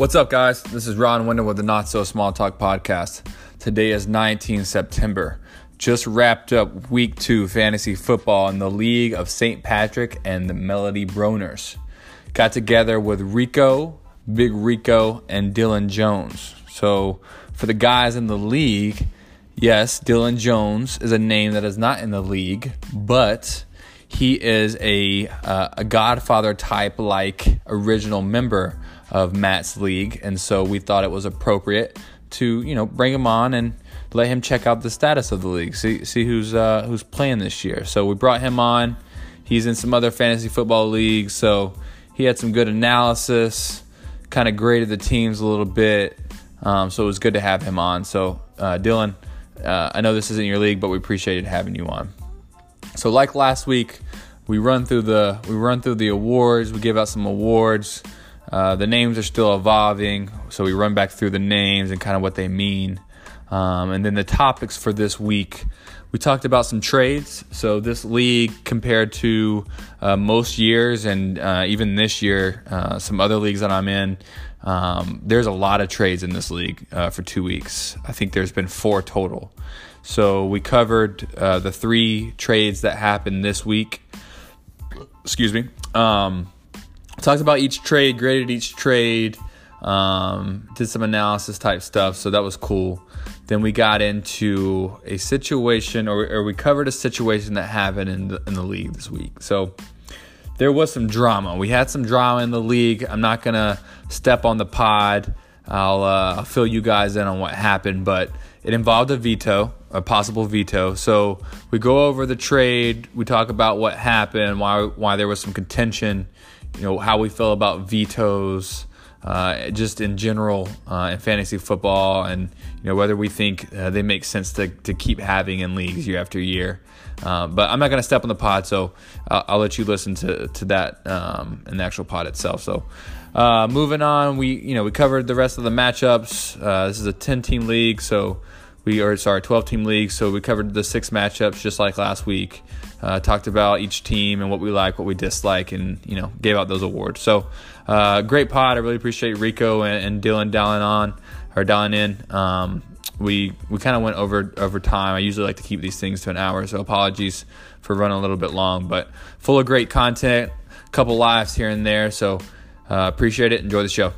What's up, guys? This is Ron Winder with the Not So Small Talk podcast. Today is 19 September. Just wrapped up week two fantasy football in the League of St. Patrick and the Melody Broners. Got together with Rico, Big Rico, and Dylan Jones. So, for the guys in the league, yes, Dylan Jones is a name that is not in the league, but he is a uh, a Godfather type like original member of Matt's league, and so we thought it was appropriate to you know bring him on and let him check out the status of the league, see see who's uh, who's playing this year. So we brought him on. He's in some other fantasy football leagues, so he had some good analysis, kind of graded the teams a little bit. Um, so it was good to have him on. So uh, Dylan, uh, I know this isn't your league, but we appreciated having you on. So like last week, we run through the we run through the awards. We give out some awards. Uh, the names are still evolving, so we run back through the names and kind of what they mean. Um, and then the topics for this week, we talked about some trades. So this league, compared to uh, most years and uh, even this year, uh, some other leagues that I'm in, um, there's a lot of trades in this league uh, for two weeks. I think there's been four total. So we covered uh, the three trades that happened this week. Excuse me. Um, talked about each trade, graded each trade, um, did some analysis type stuff. So that was cool. Then we got into a situation, or, or we covered a situation that happened in the, in the league this week. So there was some drama. We had some drama in the league. I'm not gonna step on the pod. I'll, uh, I'll fill you guys in on what happened, but it involved a veto, a possible veto. So we go over the trade. We talk about what happened, why why there was some contention. You know how we feel about vetoes, uh, just in general uh, in fantasy football, and you know whether we think uh, they make sense to to keep having in leagues year after year. Um, but I'm not going to step on the pod, so I'll, I'll, let you listen to to that um, in the actual pod itself. So. Uh, moving on, we you know we covered the rest of the matchups. Uh, this is a 10 team league, so we are sorry 12 team league, so we covered the six matchups just like last week. Uh, talked about each team and what we like, what we dislike, and you know gave out those awards. So uh, great pod. I really appreciate Rico and, and Dylan dialing on or dialing in. Um, we we kind of went over over time. I usually like to keep these things to an hour, so apologies for running a little bit long, but full of great content. A couple laughs here and there, so. Uh, appreciate it. Enjoy the show.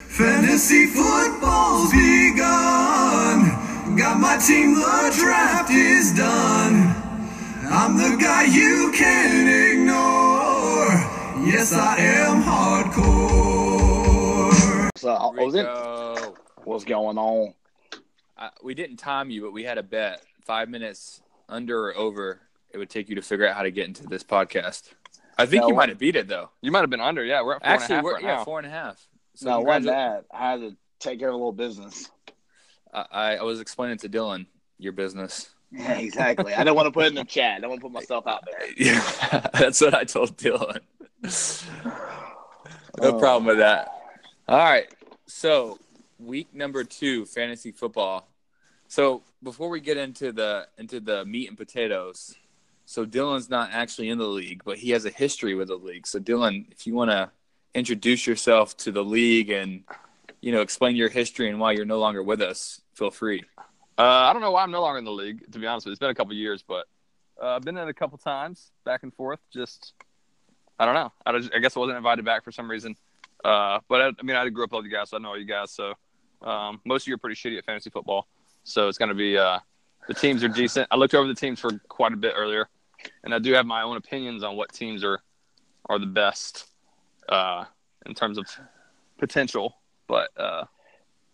Fantasy football's begun. Got my team, the draft is done. I'm the guy you can't ignore. Yes, I am hardcore. So, I was in. What's going on? Uh, we didn't time you, but we had a bet five minutes under or over. It would take you to figure out how to get into this podcast. I think no, you might have beat it though. You might have been under. Yeah, we're at four actually and we're right yeah four and a half. So no, wasn't that. I had to take care of a little business. I, I was explaining to Dylan your business. Yeah, exactly. I don't want to put it in the chat. I don't want to put myself out there. Yeah, that's what I told Dylan. no oh. problem with that. All right, so week number two, fantasy football. So before we get into the into the meat and potatoes, so Dylan's not actually in the league, but he has a history with the league. So Dylan, if you want to introduce yourself to the league and you know explain your history and why you're no longer with us, feel free. Uh, I don't know why I'm no longer in the league. To be honest with you, it's been a couple years, but uh, I've been in a couple times, back and forth. Just I don't know. I, just, I guess I wasn't invited back for some reason. Uh, but I, I, mean, I grew up with you guys, so I know all you guys. So um, most of you are pretty shitty at fantasy football. So it's going to be uh, the teams are decent. I looked over the teams for quite a bit earlier, and I do have my own opinions on what teams are are the best uh, in terms of potential. But uh,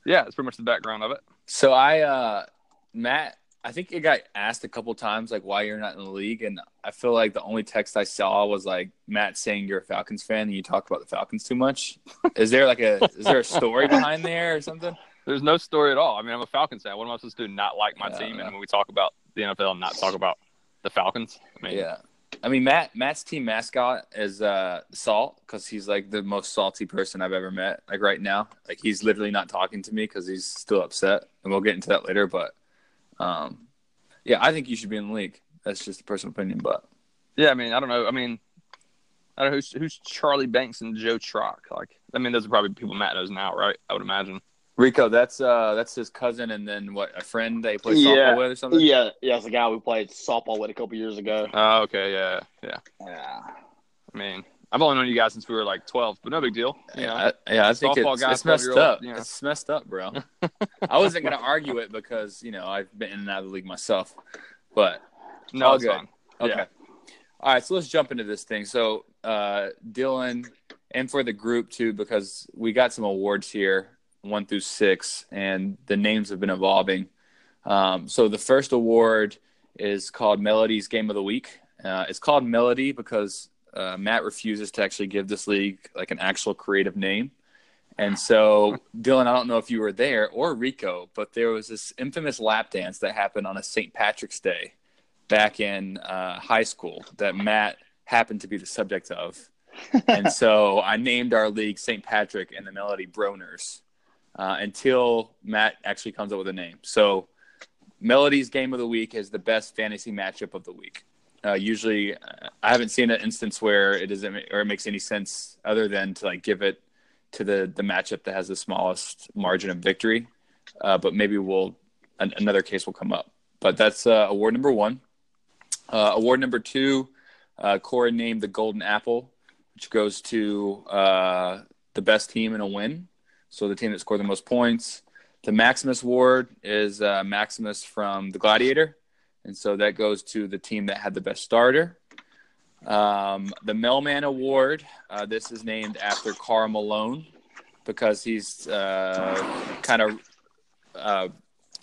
yeah, it's pretty much the background of it. So I, uh, Matt, I think it got asked a couple times like why you're not in the league, and I feel like the only text I saw was like Matt saying you're a Falcons fan and you talk about the Falcons too much. is there like a is there a story behind there or something? There's no story at all. I mean, I'm a Falcons fan. What am I supposed to do? Not like my team, and when we talk about the NFL, not talk about the Falcons. I mean, yeah. I mean, Matt Matt's team mascot is uh, Salt because he's like the most salty person I've ever met. Like right now, like he's literally not talking to me because he's still upset, and we'll get into that later. But um, yeah, I think you should be in the league. That's just a personal opinion, but yeah, I mean, I don't know. I mean, I don't know who's who's Charlie Banks and Joe Trock. Like, I mean, those are probably people Matt knows now, right? I would imagine. Rico, that's uh that's his cousin, and then what a friend they play Yeah. softball with or something. Yeah, yeah, it's a guy we played softball with a couple years ago. Oh, okay, yeah, yeah. Yeah. I mean, I've only known you guys since we were like 12, but no big deal. Yeah, I, yeah, I think it's, guy, it's messed up. you know. It's messed up, bro. I wasn't gonna argue it because you know I've been in and out of the league myself, but no, it's good. fine. okay. Yeah. All right, so let's jump into this thing. So, uh, Dylan, and for the group too, because we got some awards here, one through six, and the names have been evolving. Um, so the first award is called Melody's Game of the Week. Uh, it's called Melody because uh, Matt refuses to actually give this league like an actual creative name. And so, Dylan, I don't know if you were there or Rico, but there was this infamous lap dance that happened on a St. Patrick's Day back in uh, high school that Matt happened to be the subject of. and so I named our league St. Patrick and the Melody Broners uh, until Matt actually comes up with a name. So Melody's game of the week is the best fantasy matchup of the week. Uh, usually, uh, I haven't seen an instance where it doesn't or it makes any sense other than to like give it to the the matchup that has the smallest margin of victory. Uh, but maybe we'll an, another case will come up. But that's uh, award number one. Uh, award number two, uh, Corey named the Golden Apple, which goes to the best team in a win. So the team that scored the most points. The Maximus Award is uh, Maximus from the Gladiator, and so that goes to the team that had the best starter. Um, the Mailman Award, uh, this is named after Karl Malone because he's uh, kind of uh,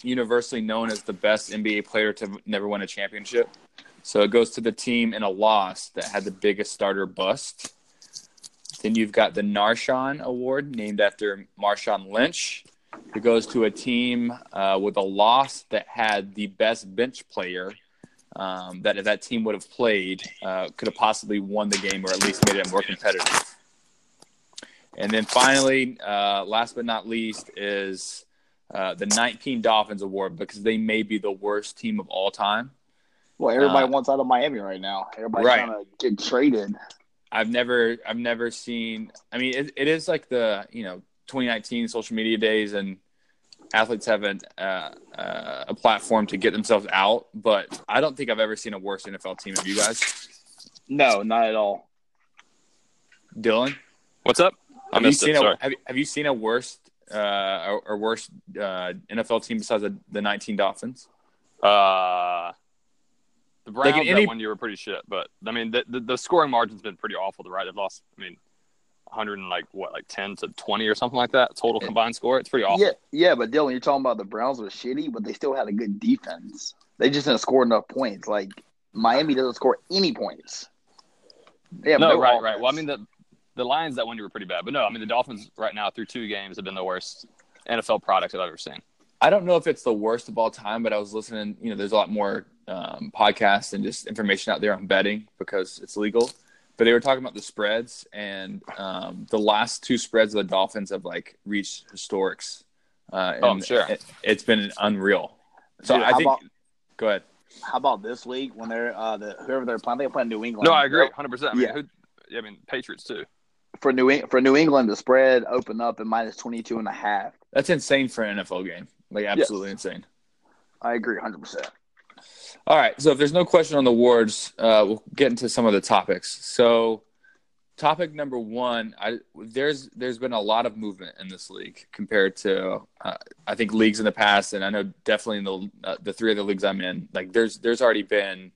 universally known as the best NBA player to never win a championship. So it goes to the team in a loss that had the biggest starter bust. Then you've got the Narshawn Award, named after Marshawn Lynch. It goes to a team uh, with a loss that had the best bench player um, that if that team would have played, uh, could have possibly won the game or at least made it more competitive. And then finally, uh, last but not least, is uh, the 19 Dolphins Award because they may be the worst team of all time. Well, everybody Uh, wants out of Miami right now. Everybody's Right. trying to get traded. I've never I've never seen I mean it, it is like the you know 2019 social media days and athletes have an, uh, uh, a platform to get themselves out but I don't think I've ever seen a worse NFL team of you guys No, not at all. Dylan What's up? I have you missed seen it. a have, you- have you seen a worse uh, or, or worse uh, NFL team besides the, the 19 Dolphins Uh, the Browns Like any- that one year were pretty shit, but I mean the, the the scoring margin's been pretty awful. The right, they've lost. I mean, 100 and like what, like 10 to 20 or something like that total combined score. It's pretty awful. Yeah, yeah, but Dylan, you're talking about the Browns were shitty, but they still had a good defense. They just didn't score enough points. Like Miami doesn't score any points. They have no, no, right, right. Well, I mean the the Lions that one year were pretty bad, but no, I mean the Dolphins right now through two games have been the worst NFL product I've ever seen. I don't know if it's the worst of all time, but I was listening. You know, there's a lot more um, podcasts and just information out there on betting because it's legal. But they were talking about the spreads, and um, the last two spreads of the Dolphins have like reached historics. Uh, Oh, I'm sure. It, has been unreal. So Dude, I think. about- go ahead. how about this week when they're uh, the whoever they're playing? They're playing New England. No, I agree, 100. percent I mean, Yeah. who, I mean Patriots too. For New for New England, the spread opened up at minus 22 and a half. That's insane for an NFL game. Like absolutely insane. I agree 100. percent All right. So if there's no question on the awards, uh, we'll get into some of the topics. So, topic number one, I, there's there's been a lot of movement in this league compared to uh, I think leagues in the past, and I know definitely in the uh, the three of the leagues I'm in, like there's there's already been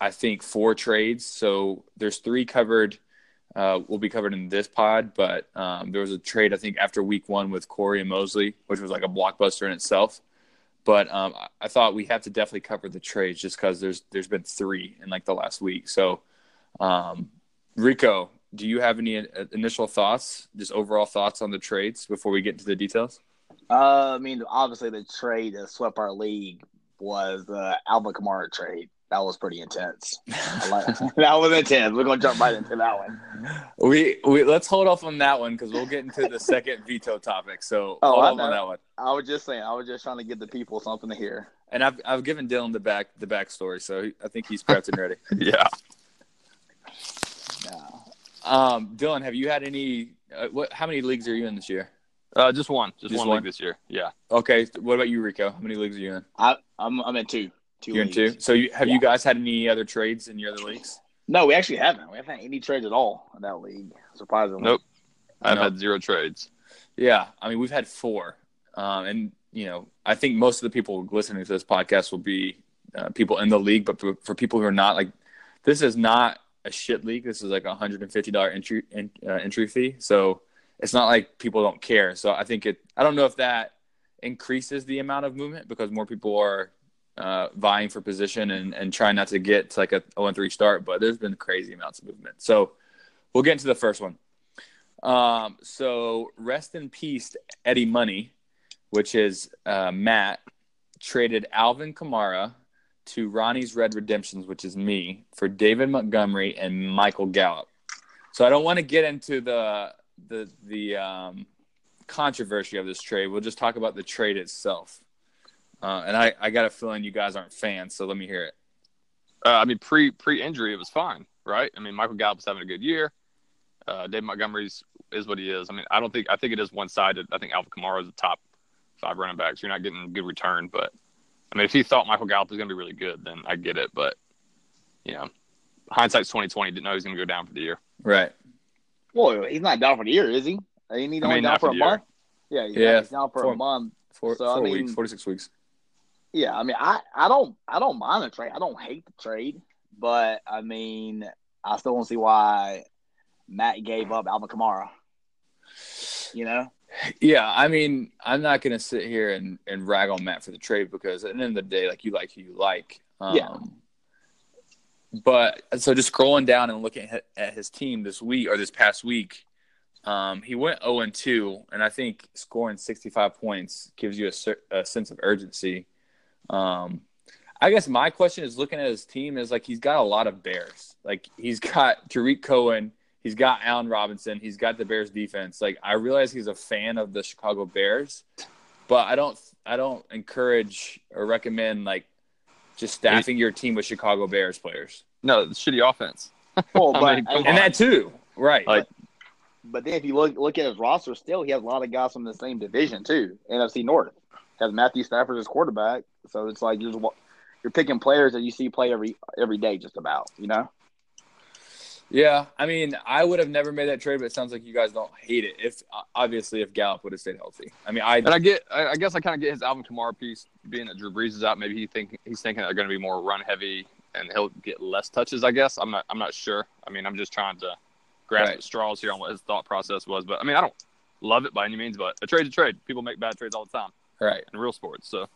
I think four trades. So there's three covered. Uh, will be covered in this pod, but um, there was a trade I think after week one with Corey and Mosley, which was like a blockbuster in itself. But um, I- thought we have to definitely cover the trades just because there's there's been three in like the last week. So, um, Rico, do you have any uh, initial thoughts, just overall thoughts on the trades before we get into the details? Uh, I mean, obviously the trade that swept our league was the Alvin Kamara trade. That was pretty intense. That was intense. We're gonna jump right into that one. We we let's hold off on that one because we'll get into the second veto topic. So Oh, hold I off on know. that one. I was just saying. I was just trying to give the people something to hear. And I've I've given Dylan the back the backstory, so I think he's prepped and ready. Yeah. Yeah. Um, Dylan, have you had any? Uh, what? How many leagues are you in this year? Uh, just one, just, Just one, one? league this year. Yeah. Okay. What about you, Rico? How many leagues are you in? I, I'm I'm in two. Two. You're in two. So you, have Yeah. you guys had any other trades in your other leagues? No, we actually haven't. We haven't had any trades at all in that league. Surprisingly. Nope. I've No. had zero trades. Yeah, I mean we've had four, um, and you know I think most of the people listening to this podcast will be uh, people in the league, but for, for people who are not, like this is not a shit league. This is like a hundred and fifty dollar entry in, uh, entry fee, so it's not like people don't care. So I think it. I don't know if that increases the amount of movement because more people are uh, vying for position and and trying not to get to like a 0 3 start. But there's been crazy amounts of movement. So we'll get into the first one. Um, so rest in peace, Eddie Money, which is uh, Matt, traded Alvin Kamara to Ronnie's Red Redemptions, which is me, for David Montgomery and Michael Gallup. So I don't want to get into the the the um, controversy of this trade. We'll just talk about the trade itself. Uh, and I, I got a feeling you guys aren't fans, so let me hear it. Uh, I mean, pre pre injury, it was fine, right? I mean, Michael Gallup was having a good year. Uh, Dave Montgomery's is what he is. I mean, I don't think I think it is one sided. I think Alvin Kamara is the top five running backs. You're not getting a good return, but I mean, if he thought Michael Gallup was going to be really good, then I get it. But you know, hindsight's twenty twenty. Didn't know he was going to go down for the year. Right. Well, he's not down for the year, is he? Ain't he I only mean, down not for for a the year. month? Yeah, he's, Yeah, he's down for four- a month. Four, So, I four mean- weeks, forty six weeks. Yeah, I mean, I, I don't I don't mind the trade. I don't hate the trade, but I mean, I still don't see why Matt gave up Alvin Kamara. You know, Yeah, I mean, I'm not going to sit here and, and rag on Matt for the trade because at the end of the day, like you like who you like. Um, Yeah. But so just scrolling down and looking at, at his team this week or this past week, um, he went 0 and 2, and I think scoring 65 points gives you a, a sense of urgency. Um, I guess my question is looking at his team is like he's got a lot of Bears. Like he's got Tarik Cohen, he's got Allen Robinson, he's got the Bears defense. Like I realize he's a fan of the Chicago Bears, but I don't I don't encourage or recommend like just staffing your team with Chicago Bears players. No, it's shitty offense. well, but mean, and- And that too. Right. Like- but then if you look look at his roster, still he has a lot of guys from the same division too, NFC North. Has Matthew Stafford as quarterback, so it's like you're you're picking players that you see play every every day, just about. You know, yeah. I mean, I would have never made that trade, but it sounds like you guys don't hate it. If obviously if Gallup would have stayed healthy. I mean, I And I get, I I guess I kind of get his Alvin Kamara piece, being that Drew Brees is out. Maybe he think he's thinking they're going to be more run heavy, and he'll get less touches. I guess I'm not, I'm not sure. I mean, I'm just trying to grasp Right. at straws here on what his thought process was. But I mean, I don't love it by any means, but a trade's a trade. People make bad trades all the time right. in real sports. So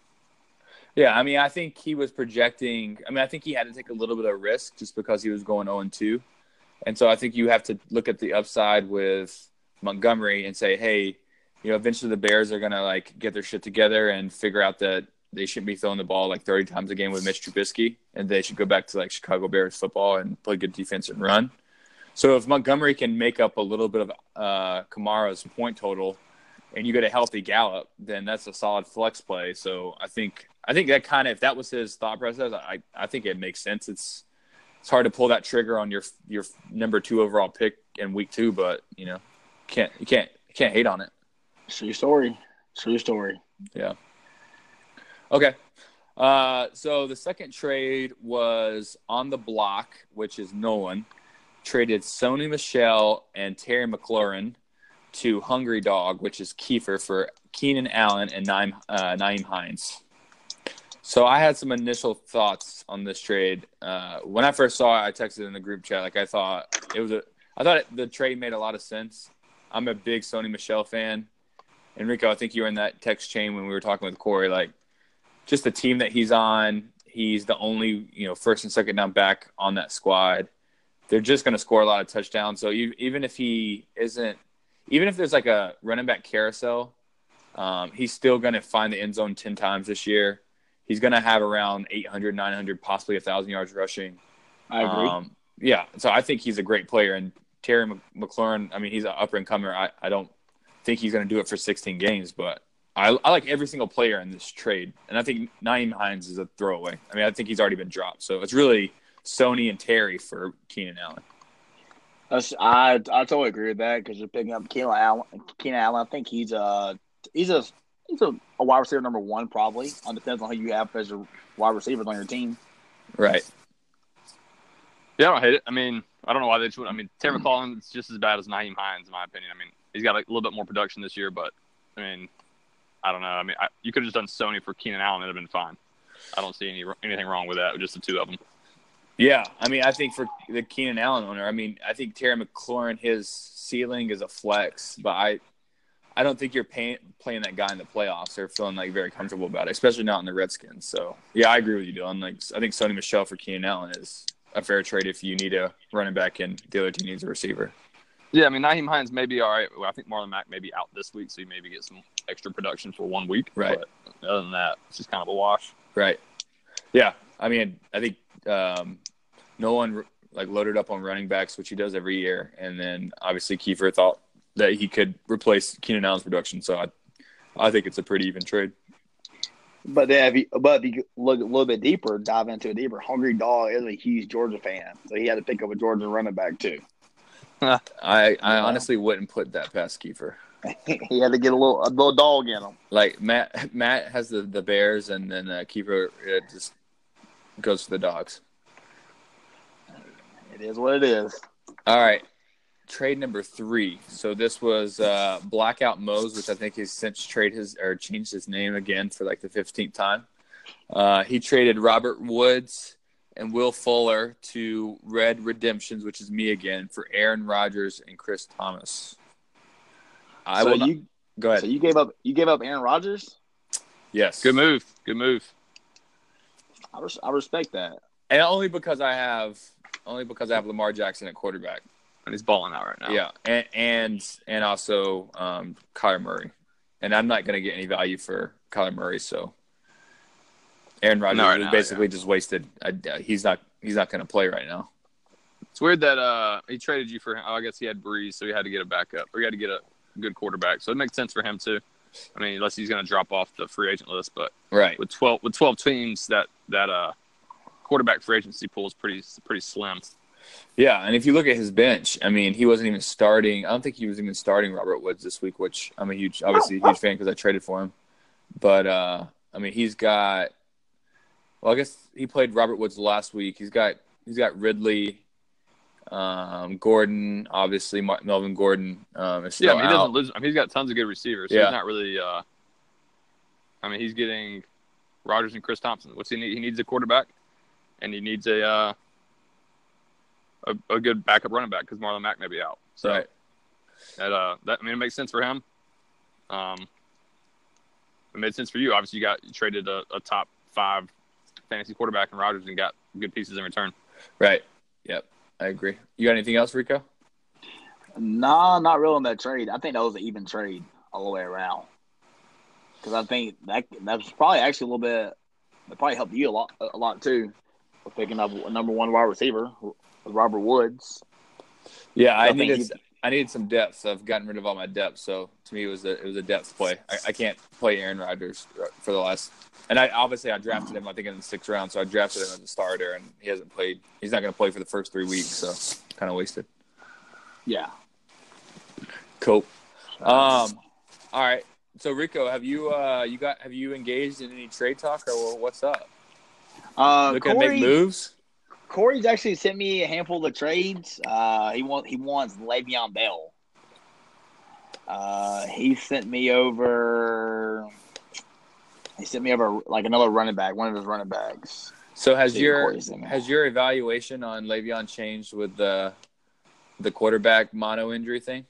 Yeah, I mean, I think he was projecting. I mean, I think he had to take a little bit of risk just because he was going 0 2. And so I think you have to look at the upside with Montgomery and say, hey, you know, eventually the Bears are going to like get their shit together and figure out that they shouldn't be throwing the ball like 30 times a game with Mitch Trubisky and they should go back to like Chicago Bears football and play good defense and run. So if Montgomery can make up a little bit of uh, Kamara's point total and you get a healthy Gallup, then that's a solid flex play. So I think I think that kind of if that was his thought process, I I think it makes sense. It's it's hard to pull that trigger on your your number two overall pick in week two, but you know can't you can't you can't hate on it. true story, true story. Yeah. Okay. Uh, so the second trade was on the block, which is Nolan, traded Sony Michel and Terry McLaurin to Hungry Dog, which is Kiefer for Keenan Allen and Nyheim, uh, Hines. So I had some initial thoughts on this trade. Uh, when I first saw it, I texted in the group chat. Like I thought it was a, I thought it, the trade made a lot of sense. I'm a big Sony Michel fan. Enrico, I think you were in that text chain when we were talking with Corey. Like, just the team that he's on, he's the only you know first and second down back on that squad. They're just going to score a lot of touchdowns. So you, even if he isn't, even if there's like a running back carousel, um, he's still going to find the end zone ten times this year. He's going to have around 800, 900, possibly a thousand yards rushing. I agree. Um, yeah, so I think he's a great player. And Terry McLaurin, I mean, he's an upper and comer. I, I don't think he's going to do it for 16 games, but I, I like every single player in this trade. And I think Nyheim Hines is a throwaway. I mean, I think he's already been dropped. So it's really Sony and Terry for Keenan Allen. That's- I I totally agree with that because you're picking up Keenan Allen. Keenan Allen, I think he's a he's a he's a, a wide receiver number one probably. On depends on who you have as your wide receivers on your team. Right. Yeah, I don't hate it. I mean, I don't know why they just. I mean, Terry McLaurin is just as bad as Nyheim Hines, in my opinion. I mean, he's got like, a little bit more production this year, but I mean, I don't know. I mean, I, you could have just done Sony for Keenan Allen; it'd have been fine. I don't see any anything wrong with that. Just the two of them. Yeah, I mean, I think for the Keenan Allen owner, I mean, I think Terry McLaurin, his ceiling is a flex, but I, I don't think you're paying, playing that guy in the playoffs or feeling like very comfortable about it, especially not in the Redskins. So yeah, I agree with you, Dylan. Like, I think Sony Michel for Keenan Allen is a fair trade if you need a running back and the other team needs a receiver. Yeah, I mean, Nyheim Hines may be all right. Well, I think Marlon Mack may be out this week, so you maybe get some extra production for one week. Right. But other than that, it's just kind of a wash. Right. Yeah, I mean, I think um, Nolan like loaded up on running backs, which he does every year, and then obviously Kiefer thought that he could replace Keenan Allen's production. So I, I think it's a pretty even trade. But then if you but if you look a little bit deeper, dive into it deeper. Hungry Dog is a huge Georgia fan, so he had to pick up a Georgia running back too. I, I honestly wouldn't put that past Kiefer. he had to get a little a little dog in him. Like Matt, Matt has the, the Bears, and then uh, Kiefer uh, just goes for the dogs. It is what it is. All right. Trade number three. So this was uh, Blackout Mose, which I think he's since trade his or changed his name again for like the fifteenth time. Uh, he traded Robert Woods and Will Fuller to Red Redemptions, which is me again, for Aaron Rodgers and Chris Thompson. I so will not- you go ahead. so you gave up you gave up Aaron Rodgers. yes, Good move. Good move. I, res- I respect that. and only because I have only because I have Lamar Jackson at quarterback. And he's balling out right now. Yeah, and and, and also um, Kyler Murray, and I'm not going to get any value for Kyler Murray, so Aaron Rodgers right now, basically just wasted. I, he's not he's not going to play right now. It's weird that uh he traded you for. Oh, I guess he had Brees, so he had to get a backup, or he had to get a good quarterback. So it makes sense for him too. I mean, unless he's going to drop off the free agent list, but Right. with twelve with twelve teams, that that uh quarterback free agency pool is pretty pretty slim. Yeah, and if you look at his bench, I mean, he wasn't even starting. I don't think he was even starting Robert Woods this week, which I'm a huge, obviously a huge fan because I traded for him. But uh, I mean, he's got. Well, I guess he played Robert Woods last week. He's got he's got Ridley, um, Gordon, obviously Melvin Gordon um, is Yeah, I mean, he doesn't lose. I mean, he's got tons of good receivers. So Yeah. he's not really. uh I mean, he's getting Rodgers and Chris Thompson. What's he need? He needs a quarterback, and he needs a uh, a, a good backup running back because Marlon Mack may be out. So Right. that uh, that I mean, it makes sense for him. Um, it made sense for you. Obviously, you got you traded a, a top five fantasy quarterback in Rodgers and got good pieces in return. Right. Yep. I agree. You got anything else, Rico? Nah, not real on that trade. I think that was an even trade all the way around. Because I think that that's probably actually a little bit. That probably helped you a lot, a lot too, for picking up a number one wide receiver, Robert Woods. Yeah, I, I think needed I needed some depth. So I've gotten rid of all my depth. So to me, it was a it was a depth play. I, I can't play Aaron Rodgers for the last. And I obviously I drafted him. I think in the sixth round. So I drafted him as a starter, and he hasn't played. He's not going to play for the first three weeks. So kind of wasted. Yeah. Cool. Um. All right. So Rico, have you uh you got have you engaged in any trade talk or what's up? Uh, Looking to make moves? Corey's actually sent me a handful of trades. Uh, he want he wants Le'Veon Bell. Uh, he sent me over. He sent me over like another running back, one of his running backs. So has See your Corey sent me. has your evaluation on Le'Veon changed with the the quarterback mono injury thing?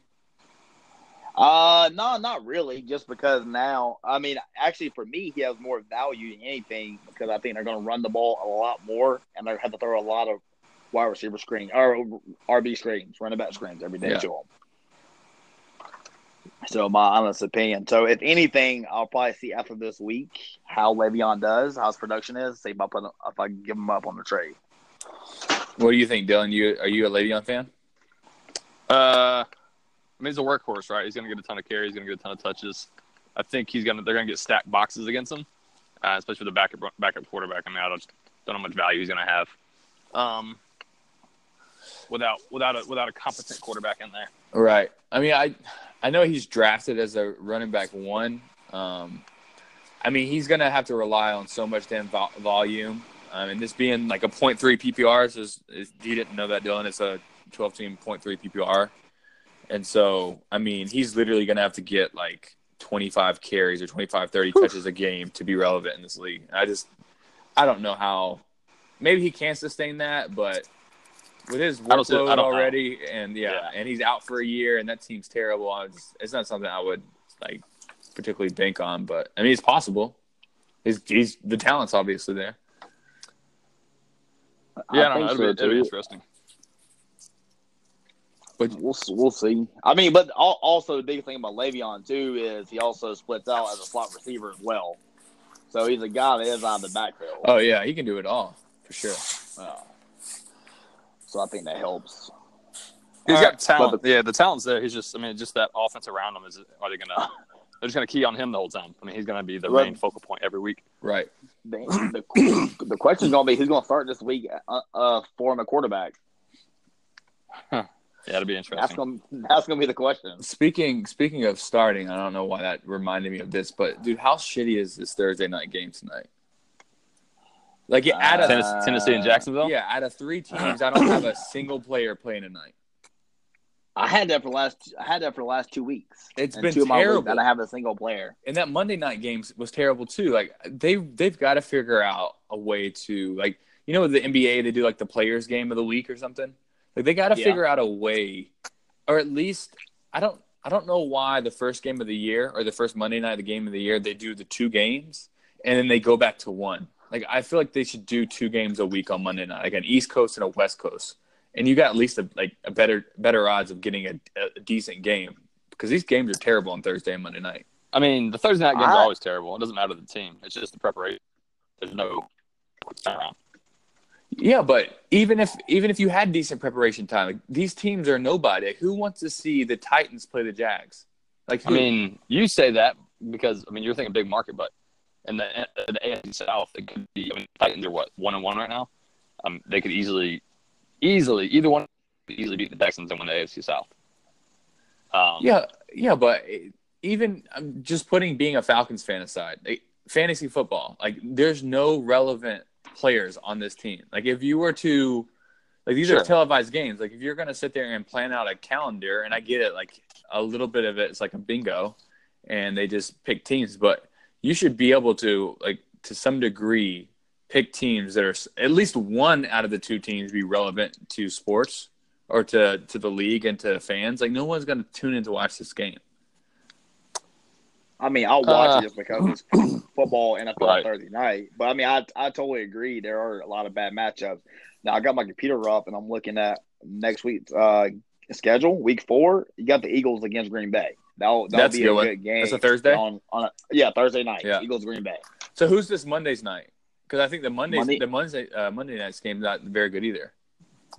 Uh, no, not really. Just because now, I mean, actually, for me, he has more value than anything because I think they're going to run the ball a lot more, and they're have to throw a lot of wide receiver screen or RB screens, running back screens every day Yeah. to him. So my honest opinion. So if anything, I'll probably see after this week how Le'Veon does, how his production is. See if I put if I give him up on the trade. What do you think, Dylan? You are you a Le'Veon fan? Uh, I mean, he's a workhorse, right? He's going to get a ton of carries. He's going to get a ton of touches. I think he's going to. They're going to get stacked boxes against him, uh, especially with the backup backup quarterback. I mean, I don't, don't know how much value he's going to have. Um, without without a without a competent quarterback in there. Right. I mean, I I know he's drafted as a running back one. Um, I mean, he's gonna have to rely on so much damn vo- volume. Um, and this being like a 0.3 PPR is, is he didn't know that Dylan. It's a 12 team 0.3 PPR, and so I mean, he's literally gonna have to get like 25 carries or 25, 30 touches a game to be relevant in this league. I just I don't know how. Maybe he can sustain that, but with his I I workload don't know. already, and yeah, Yeah. and he's out for a year, and that team's terrible. I just, it's not something I would like particularly bank on, but I mean, it's possible. He's, he's the talent's obviously there. Yeah, I, don't know. It'll, so, be, it'll be interesting. But We'll we'll see. I mean, but also the big thing about Le'Veon too is he also splits out as a slot receiver as well. So he's a guy that is out of the backfield. oh yeah, he can do it all for sure. Uh, so I think that helps. He's All got right, talent. but yeah, the talent's there. He's just, I mean, just that offense around him is. Are they gonna? They're just gonna key on him the whole time. I mean, he's gonna be the Right. main focal point every week. Right. The, the, the question's gonna be who's gonna start this week uh, uh, for him a quarterback. Yeah, it'll be That's interesting. gonna that's gonna be the question. Speaking speaking of starting, I don't know why that reminded me of this, but dude, how shitty is this Thursday night game tonight? Like yeah, out of Tennessee, Tennessee and Jacksonville. yeah, out of three teams, I don't have a single player playing tonight. I had that for the last I had that for the last two weeks. It's been two of my weeks, terrible. I don't have a single player. and that Monday night games was terrible too. Like they they've got to figure out a way to like you know the NBA they do like the players game of the week or something. Like they got to Yeah. figure out a way, or at least I don't I don't know why the first game of the year or the first Monday night of the game of the year they do the two games and then they go back to one. Like I feel like they should do two games a week on Monday night, like an East Coast and a West Coast, and you got at least a, like a better better odds of getting a, a decent game because these games are terrible on Thursday and Monday night. I mean, the Thursday night games I- are always terrible. It doesn't matter the team. It's just the preparation. There's no turnaround. Yeah, but even if even if you had decent preparation time, like, these teams are nobody. Who wants to see the Titans play the Jags? Like, I mean, you say that because I mean you're thinking big market, but in the in the AFC South, it could be. I mean, Titans are what one and one right now. Um, they could easily, easily either one could easily beat the Texans and win the AFC South. Um, yeah, yeah, but even um, just putting being a Falcons fan aside, like, fantasy football, like there's no relevant players on this team. Like, if you were to, like, these Sure. are televised games. Like, if you're gonna sit there and plan out a calendar, and I get it, like a little bit of it, it's like a bingo, and they just pick teams, but you should be able to, like, to some degree, pick teams that are at least one out of the two teams be relevant to sports or to to the league and to fans. Like, no one's gonna tune in to watch this game. I mean, I'll watch Uh, it just because it's football NFL on Right. Thursday night. But I mean, I I totally agree. There are a lot of bad matchups. Now I got my computer up and I'm looking at next week's uh, schedule. Week four, you got the Eagles against Green Bay. That'll that'll That's a be a one. good game. That's a Thursday? on on a, yeah Thursday night. Yeah. Eagles Green Bay. So who's this Monday's night? Because I think the Mondays Monday- the Monday uh, Monday night's game's not very good either.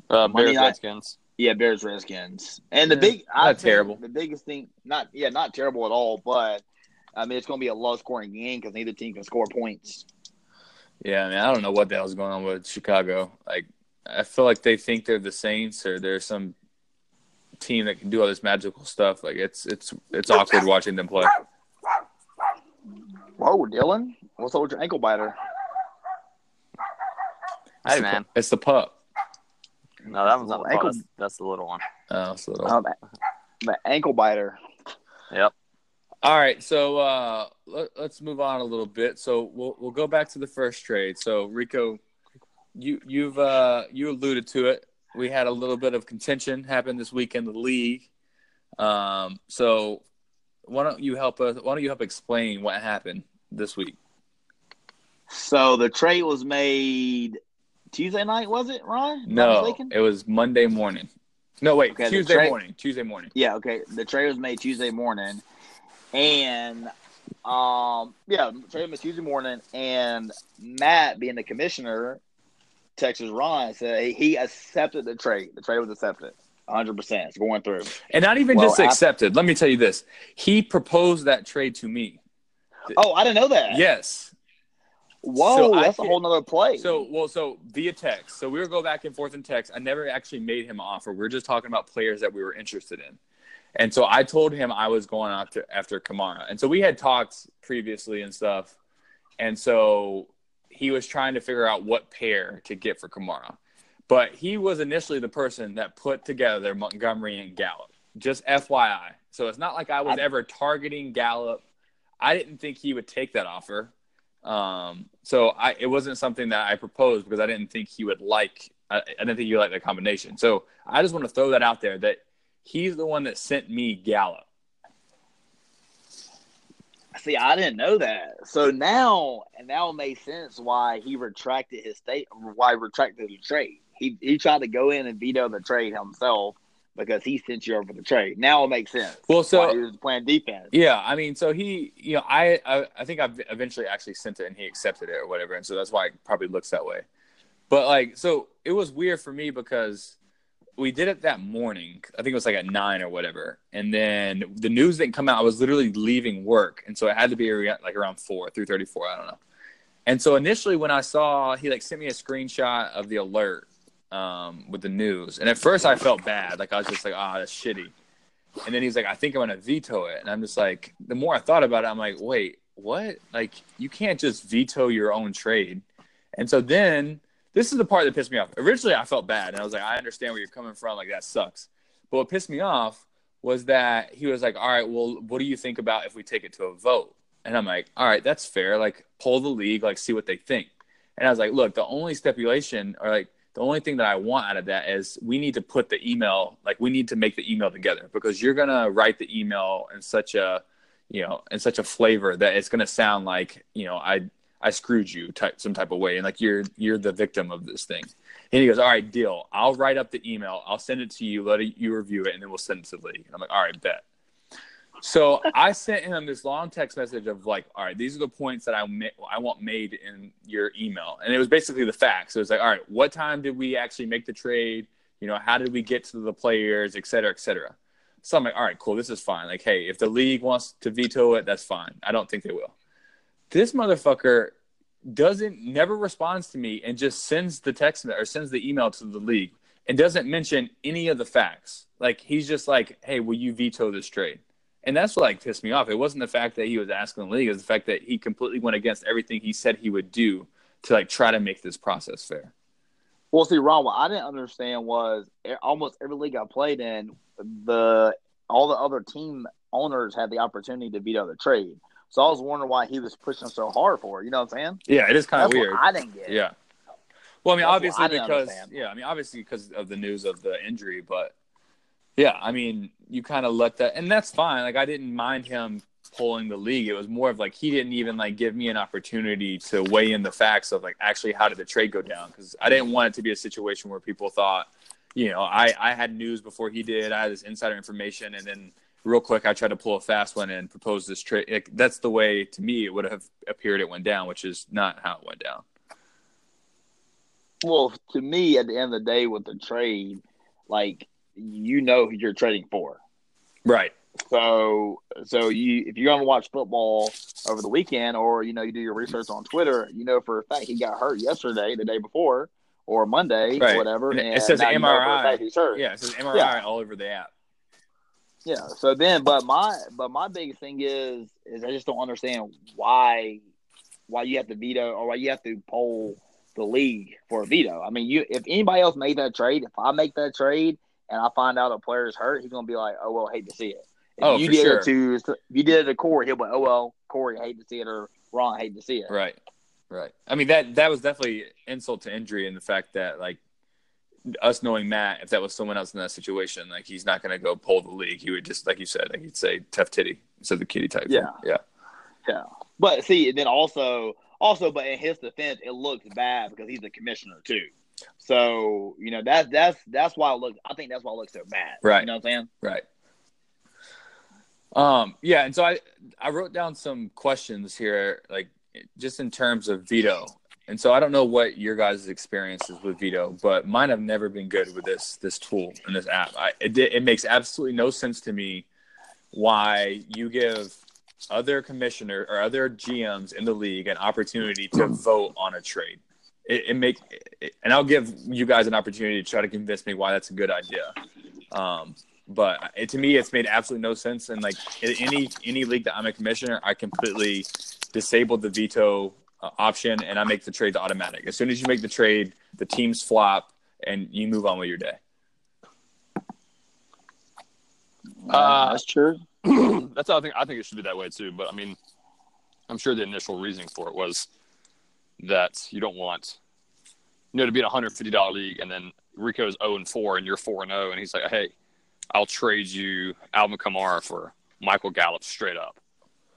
uh, Monday Bears night. Redskins. Yeah, Bears Redskins. And the Yeah, big I not think terrible. The biggest thing, not yeah, not terrible at all. But I mean, it's going to be a low scoring game because neither team can score points. Yeah, I mean, I don't know what the hell's going on with Chicago. Like, I feel like they think they're the Saints or they're some team that can do all this magical stuff. Like, it's it's it's awkward watching them play. Whoa, Dylan, what's up with your ankle biter? It's Hey the- man, it's the pup. no, that one's not the Ankle- that's, that's the little one. Oh, it's a little. Oh, the, the ankle biter. Yep. All right, so uh, let, let's move on a little bit. So we'll we'll go back to the first trade. So Rico, you you've uh, you alluded to it. We had a little bit of contention happen this week in the league. Um, so why don't you help us? Why don't you help explain what happened this week? So the trade was made Tuesday night, was it, Ron? No, it was Monday morning. No, wait, Okay, Tuesday trade- morning. Tuesday morning. Yeah, okay. The trade was made Tuesday morning, and um, yeah, was Tuesday morning, and Matt, being the commissioner, Texas Ron said he accepted the trade. The trade was accepted, 100. percent It's going through. And not even Well, just accepted. Let me tell you this: he proposed that trade to me. Oh, I didn't know that. Yes. Whoa, So that's a whole nother play. So well, so via text. So we were go back and forth in text. I never actually made him an offer. We were just talking about players that we were interested in. And so I told him I was going after after Kamara. And so we had talked previously and stuff. And so he was trying to figure out what pair to get for Kamara. But he was initially the person that put together Montgomery and Gallup. Just FYI. So it's not like I was I- ever targeting Gallup. I didn't think he would take that offer. Um, so I, it wasn't something that I proposed because I didn't think he would like. I, I didn't think he would like the combination. So I just want to throw that out there that he's the one that sent me Gallup. See, I didn't know that. So now, and now it makes sense why he retracted his state, why he retracted the trade. He he tried to go in and veto the trade himself because he sent you over the trade. Now it makes sense. Well, so- why he was playing defense. Yeah, I mean, so he, you know, I, I, I think I eventually actually sent it and he accepted it or whatever, and so that's why it probably looks that way. But like, so it was weird for me because we did it that morning. I think it was like at nine or whatever, and then the news didn't come out. I was literally leaving work, and so it had to be like around four, three thirty-four. I don't know. And so initially, when I saw he like sent me a screenshot of the alert um, with the news, and at first I felt bad, like I was just like, ah, that's shitty. And then he's like, I think I'm gonna veto it, and I'm just like, the more I thought about it, I'm like, wait, what? Like, you can't just veto your own trade. And so then this is the part that pissed me off. Originally, I felt bad, and I was like, I understand where you're coming from. Like that sucks. But what pissed me off was that he was like, all right, well, what do you think about if we take it to a vote? And I'm like, all right, that's fair. Like, pull the league, like, see what they think. And I was like, look, the only stipulation or like the only thing that I want out of that is we need to put the email, like, we need to make the email together because you're gonna write the email in such a, you know, in such a flavor that it's gonna sound like, you know, I I screwed you type some type of way, and like you're you're the victim of this thing. And he goes, all right, deal. I'll write up the email. I'll send it to you. Let it, you review it, and then we'll send it to the league. And I'm like, all right, bet. So I sent him this long text message of like, all right, these are the points that I ma- I want made in your email, and it was basically the facts. It was like, all right, what time did we actually make the trade? You know, how did we get to the players, et cetera, et cetera. So I'm like, all right, cool, this is fine. Like, hey, if the league wants to veto it, that's fine. I don't think they will. This motherfucker doesn't never responds to me and just sends the text or sends the email to the league and doesn't mention any of the facts. Like he's just like, "Hey, will you veto this trade?" And that's what like pissed me off. It wasn't the fact that he was asking the league; it was the fact that he completely went against everything he said he would do to like try to make this process fair. Well, see, Ron, what I didn't understand was almost every league I played in, the all the other team owners had the opportunity to veto the trade. So I was wondering why he was pushing so hard for it. You know what I'm saying? Yeah, it is kind of weird. I didn't get. Yeah. Well, I mean, That's obviously I because understand. yeah, I mean, obviously because of the news of the injury, but yeah, I mean, you kind of let that, and that's fine. Like, I didn't mind him pulling the league. It was more of like he didn't even like give me an opportunity to weigh in the facts of like actually how did the trade go down because I didn't want it to be a situation where people thought, you know, I I had news before he did. I had this insider information, and then real quick I tried to pull a fast one and propose this trade. Like, that's the way to me it would have appeared it went down, which is not how it went down. Well, to me, at the end of the day, with the trade, like you know who you're trading for. Right. So, so you if you're gonna watch football over the weekend, or you know you do your research on Twitter, you know for a fact he got hurt yesterday, the day before, or Monday, Right. whatever. And it says now you know MRI. he's hurt. Yeah, it says MRI Yeah. all over the app. Yeah. So then, but my but my biggest thing is is I just don't understand why why you have to veto or why you have to poll the league for a veto. I mean, you if anybody else made that trade, if I make that trade and I find out a player is hurt, he's gonna be like, oh well, hate to see it. If Oh, you for did sure. it to if you did it to Corey, he'll be like, oh well, Corey, hate to see it, or Ron, hate to see it. Right. Right. I mean that that was definitely insult to injury in the fact that like us knowing Matt, if that was someone else in that situation, like he's not gonna go pull the league. He would just like you said, like he'd say tough titty instead of the kitty type. Yeah. Yeah. Yeah. But see, then also also, but in his defense, it looks bad because he's the commissioner too. So you know that's that's that's why it looks. I think that's why it looks so bad. Right. You know what I'm saying? Right. Um, yeah, and so I I wrote down some questions here, like just in terms of veto. And so I don't know what your guys' experience is with veto, but mine have never been good with this this tool and this app. I, it it makes absolutely no sense to me why you give other commissioner or other GMs in the league an opportunity to vote on a trade. It, it make it, and I'll give you guys an opportunity to try to convince me why that's a good idea. Um, but it, to me, it's made absolutely no sense. And like in any any league that I'm a commissioner, I completely disabled the veto uh, option and I make the trade automatic. As soon as you make the trade, the teams flop and you move on with your day. Uh, that's true. that's how I think. I think it should be that way too. But I mean, I'm sure the initial reasoning for it was that you don't want, you know, to be in a hundred fifty dollar league and then Rico's zero and four and you're four and zero and he's like, hey, I'll trade you Alvin Kamara for Michael Gallup straight up.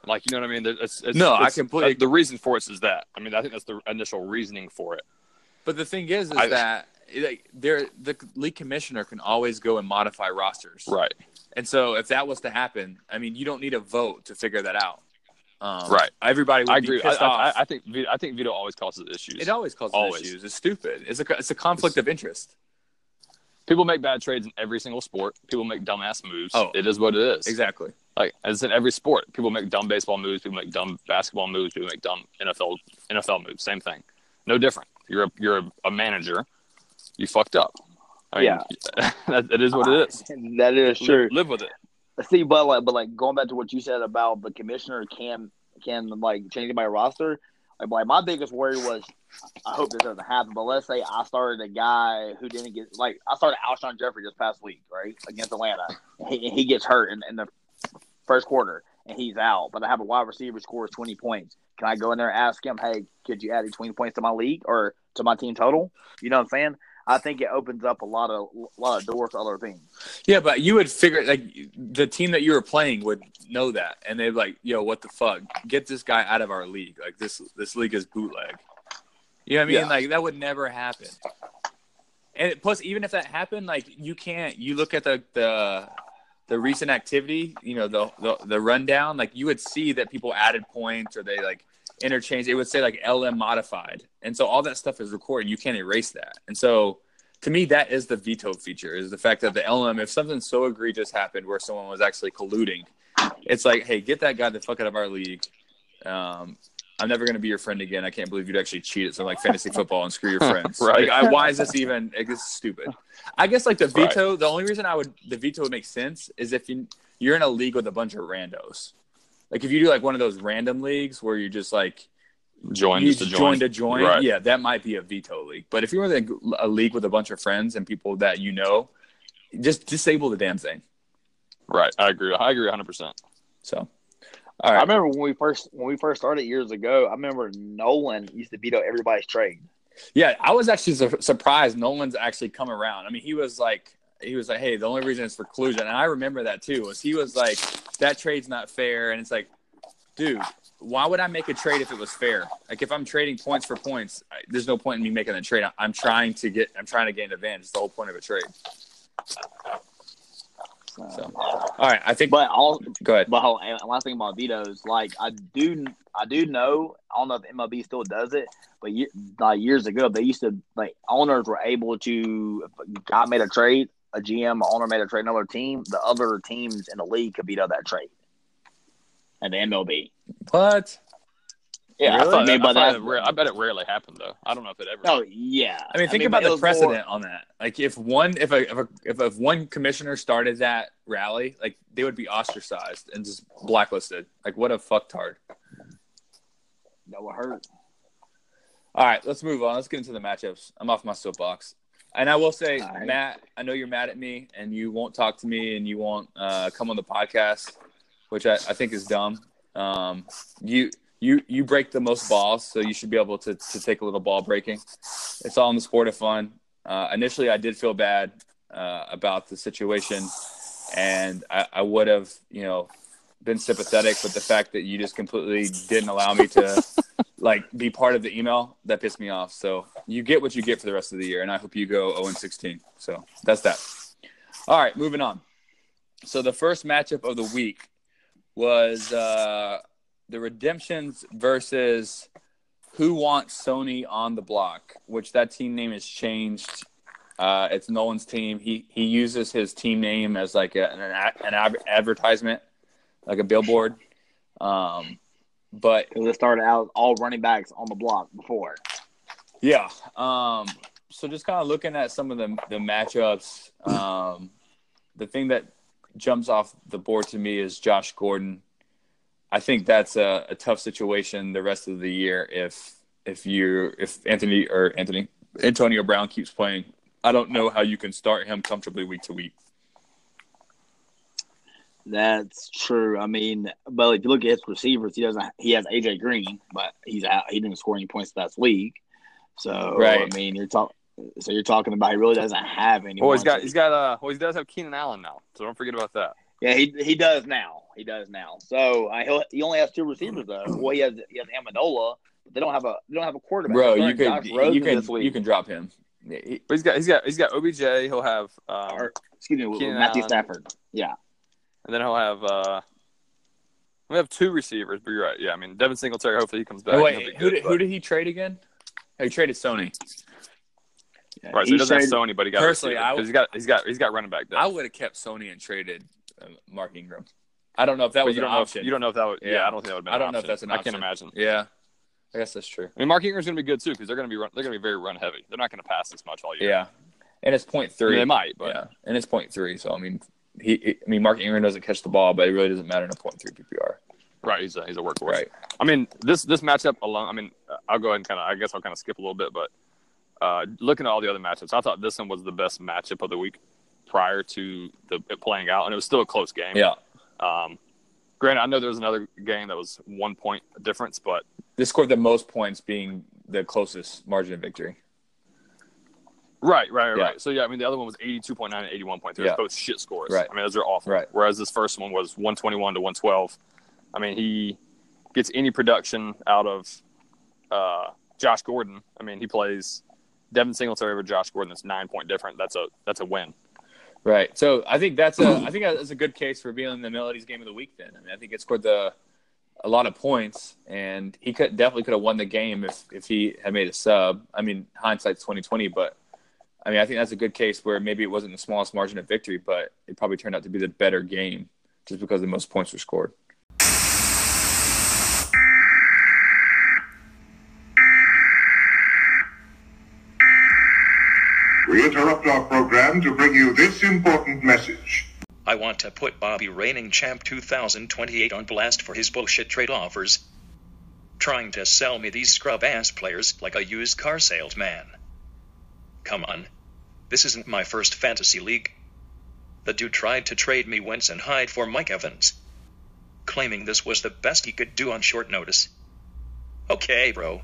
Like you know what I mean? It's, it's, No, I it's- completely- The reason for it is that. I mean, I think that's the initial reasoning for it. But the thing is, is I- that like, there the league commissioner can always go and modify rosters. Right. And so if that was to happen, I mean, you don't need a vote to figure that out. Um, Right. Everybody would I agree. I, pissed I, off. I think veto, I think veto always causes issues. it always causes Always. issues. It's stupid. It's a it's a conflict of interest. People make bad trades in every single sport. People make dumbass moves. Oh. it is what it is. Exactly. Like as in every sport, people make dumb baseball moves. People make dumb basketball moves. People make dumb NFL NFL moves. Same thing. No different. You're a, you're a, a manager. You fucked up. I mean, Yeah. that, that is what it is. That is true. Live, live with it. See, but like, but like going back to what you said about the commissioner can can like change my roster. Like, like my biggest worry was, I hope this doesn't happen. But let's say I started a guy who didn't get like I started Alshon Jeffery this past week, right against Atlanta. He, he gets hurt in, in the first quarter and he's out. But I have a wide receiver scores twenty points. Can I go in there and ask him, hey, could you add these twenty points to my league or to my team total? You know what I'm saying? I think it opens up a lot of a lot of doors to other things. Yeah, but you would figure like the team that you were playing would know that, and they'd be like, "Yo, what the fuck? Get this guy out of our league. Like this this league is bootleg." You know what I mean? Yeah. Like that would never happen. And plus, even if that happened, like you can't. You look at the the the recent activity. You know the the, the rundown. Like you would see that people added points or they like interchanged. It would say like LM modified, and so all that stuff is recorded. You can't erase that. And so to me, that is the veto feature is the fact that the LM, if something so egregious happened where someone was actually colluding, it's like, hey, get that guy the fuck out of our league. Um, I'm never going to be your friend again. I can't believe you'd actually cheat at something like fantasy football and screw your friends. Right. Like, I, why is this even? Like, this is stupid. I guess like the veto. The only reason I would the veto would make sense is if you you're in a league with a bunch of randos. Like if you do like one of those random leagues where you're just like Join you just to join. join to join. Right. Yeah, that might be a veto league. But if you're in a, a league with a bunch of friends and people that you know, just disable the damn thing. Right. I agree. I agree 100. percent So, all I remember when we first when we first started years ago. I remember Nolan used to veto everybody's trade. Yeah, I was actually su- surprised Nolan's actually come around. I mean, he was like, he was like, hey, the only reason is for collusion, and I remember that too. Was he was like, that trade's not fair, and it's like, dude, why would I make a trade if it was fair? Like if I'm trading points for points, I, there's no point in me making a trade. I'm trying to get, I'm trying to gain advantage. It's the whole point of a trade. So, all right, I think. But all go ahead. but hold- and last thing about vetoes, like I do I do know I don't know if MLB still does it, but like years ago they used to like owners were able to if a guy made a trade, a GM owner made a trade another team, the other teams in the league could veto that trade. And the MLB. What? Yeah, I, I, thought thought, I that- mean, but I, it I bet it rarely happened though. I don't know if it ever. oh yeah. I mean, think but about the was more- precedent on that. Like, if one, if a, if a, if a one commissioner started that rally, like they would be ostracized and just blacklisted. Like, what a fucktard. that would hurt. All right, let's move on. Let's get into the matchups. I'm off my soapbox. And I will say, All right. Matt, I know you're mad at me and you won't talk to me and you won't uh, come on the podcast, which I, I think is dumb. Um, you you you break the most balls, so you should be able to, to take a little ball breaking. It's all in the sport of fun. Uh, initially, I did feel bad uh, about the situation, and I, I would have, you know, been sympathetic. But the fact that you just completely didn't allow me to like be part of the email that pissed me off. So you get what you get for the rest of the year, and I hope you go 0 and 16. So that's that. All right, moving on. So the first matchup of the week was uh, the Redemptions versus Who Wants Sony on the Block, which that team name has changed. Uh, it's Nolan's team. He he uses his team name as like a, an, an ad- advertisement, like a billboard. Um, but it started out all running backs on the block before. Yeah. Um, so just kind of looking at some of the the matchups, um, the thing that jumps off the board to me is Josh Gordon. I think that's a, a tough situation the rest of the year if if you if Anthony or Anthony Antonio Brown keeps playing. I don't know how you can start him comfortably week to week. That's true. I mean, but if you look at his receivers, he doesn't. He has AJ Green, but he's out. He didn't score any points last week. So Right. I mean, you're talking. So you're talking about he really doesn't have any. Well, he's got he's got uh well he does have Keenan Allen now, so don't forget about that. Yeah, he he does now. He does now. So I he'll, he only has two receivers though. Well, he has he has Amendola, but they don't have a they don't have a quarterback. Bro, you starting could Josh Rosen you can you can drop him. He- But he's got he's got he's got OBJ. He'll have um, Or, excuse me, Keenan Matthew Allen. Stafford. Yeah, and then he'll have uh we have two receivers. But you're right. Yeah, I mean Devin Singletary. Hopefully he comes back. Oh, wait, be who did, but- who did he trade again? Oh, He traded Sony. Yeah, Right, so he doesn't traded- have Sony, but he got Personally, receiver, I 'cause he's got he's got he's got running back. Depth. I would have kept Sony and traded uh, Mark Ingram. I don't know if that But was you an option. If, you don't know if that would. Yeah, Yeah. I don't think that would. I don't know if that's an option. I can't imagine. Yeah, I guess that's true. I mean, Mark Ingram's going to be good too because they're going to be run, they're going to be very run heavy. They're not going to pass this much all year. Yeah, and it's point I three. mean, they might, but yeah, and it's point three. So I mean, he, he- I mean, Mark Ingram doesn't catch the ball, but it really doesn't matter in a point three PPR. right, he's a he's a workhorse. Right. I mean, this this matchup alone. I mean, I'll go ahead and kind of. I guess I'll kind of skip a little bit, but uh, looking at all the other matchups, I thought this one was the best matchup of the week prior to the it playing out, and it was still a close game. Yeah, Um, granted, I know there was another game that was one point difference, but this scored the most points, being the closest margin of victory. right, right, right. Yeah. right. So yeah, I mean, the other one was eighty-two point nine and eighty-one point three. Yeah. Both shit scores. Right. I mean, those are awful. Right. Whereas this first one was one twenty-one to one twelve. I mean, he gets any production out of uh, Josh Gordon. I mean, he plays Devin Singletary over Josh Gordon. That's nine point different. That's a that's a win. Right. So I think that's a I think that's a good case for being the Melodies game of the week. Then I mean, I think it scored the a lot of points, and he could definitely could have won the game if if he had made a sub. I mean, hindsight's twenty twenty, but I mean, I think that's a good case where maybe it wasn't the smallest margin of victory, but it probably turned out to be the better game just because the most points were scored. We interrupt our program to bring you this important message. I want to put Bobby Reigning Champ 2028 on blast for his bullshit trade offers. Trying to sell me these scrub ass players like a used car salesman. Come on. This isn't my first fantasy league. The dude tried to trade me Wentz and Hyde for Mike Evans. Claiming this was the best he could do on short notice. Okay, bro.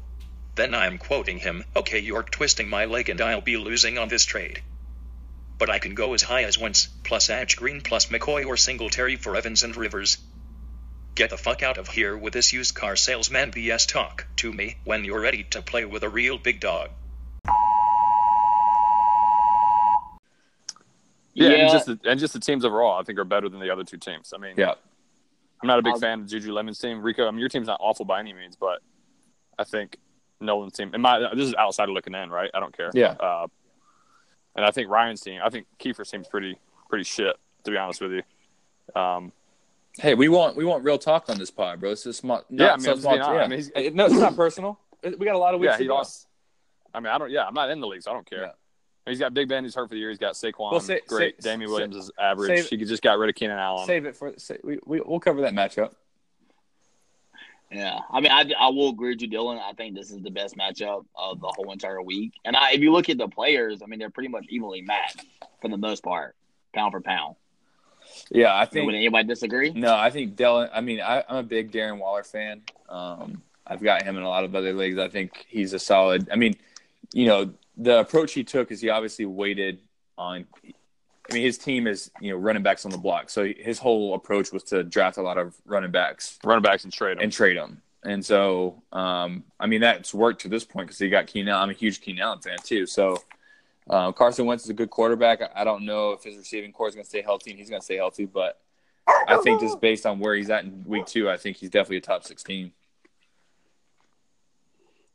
Then I'm quoting him, okay, you're twisting my leg and I'll be losing on this trade but I can go as high as Wentz, plus AJ Green, plus McCoy or Singletary for Evans and Rivers. Get the fuck out of here with this used car salesman BS talk to me when you're ready to play with a real big dog. Yeah, Yeah. And, just the, and just the teams overall, I think, are better than the other two teams. I mean, Yeah. I'm not a big I'll- fan of Juju Lemon's team. Rico, I mean, your team's not awful by any means, but I think Nolan's team. And my this is outside of looking in, right? I don't care. Yeah. Uh, and I think Ryan's team. I think Kiefer's team's pretty pretty shit, to be honest with you. Um, Hey, we want we want real talk on this pod, bro. This is small. yeah, I mean, so I'm just small- being honest. yeah. I mean, he's, no, it's not personal. We got a lot of weeks yeah, he lost. I mean, I don't. Yeah, I'm not in the league, so I don't care. Yeah. He's got Big Ben. He's hurt for the year. He's got Saquon. Well, say- great. say- Damien say- Williams is average. save- he just got rid of Keenan Allen. Save it for say, we, we we'll cover that matchup. Yeah, I mean, I, I will agree with you, Dylan. I think this is the best matchup of the whole entire week. And I, if you look at the players, I mean, they're pretty much evenly matched for the most part, pound for pound. Yeah, I think would anybody disagree? No, I think Dylan. I mean, I, I'm a big Darren Waller fan. Um, I've got him in a lot of other leagues. I think he's a solid. I mean, you know, the approach he took is he obviously waited on. I mean, his team is you know running backs on the block, so his whole approach was to draft a lot of running backs running backs and trade him. and trade them. And so, um, I mean, that's worked to this point because he got Keenan. I'm a huge Keenan Allen fan too. So, uh, Carson Wentz is a good quarterback. I, I don't know if his receiving corps is going to stay healthy, and he's going to stay healthy. But I think just based on where he's at in week two, I think he's definitely a top sixteen.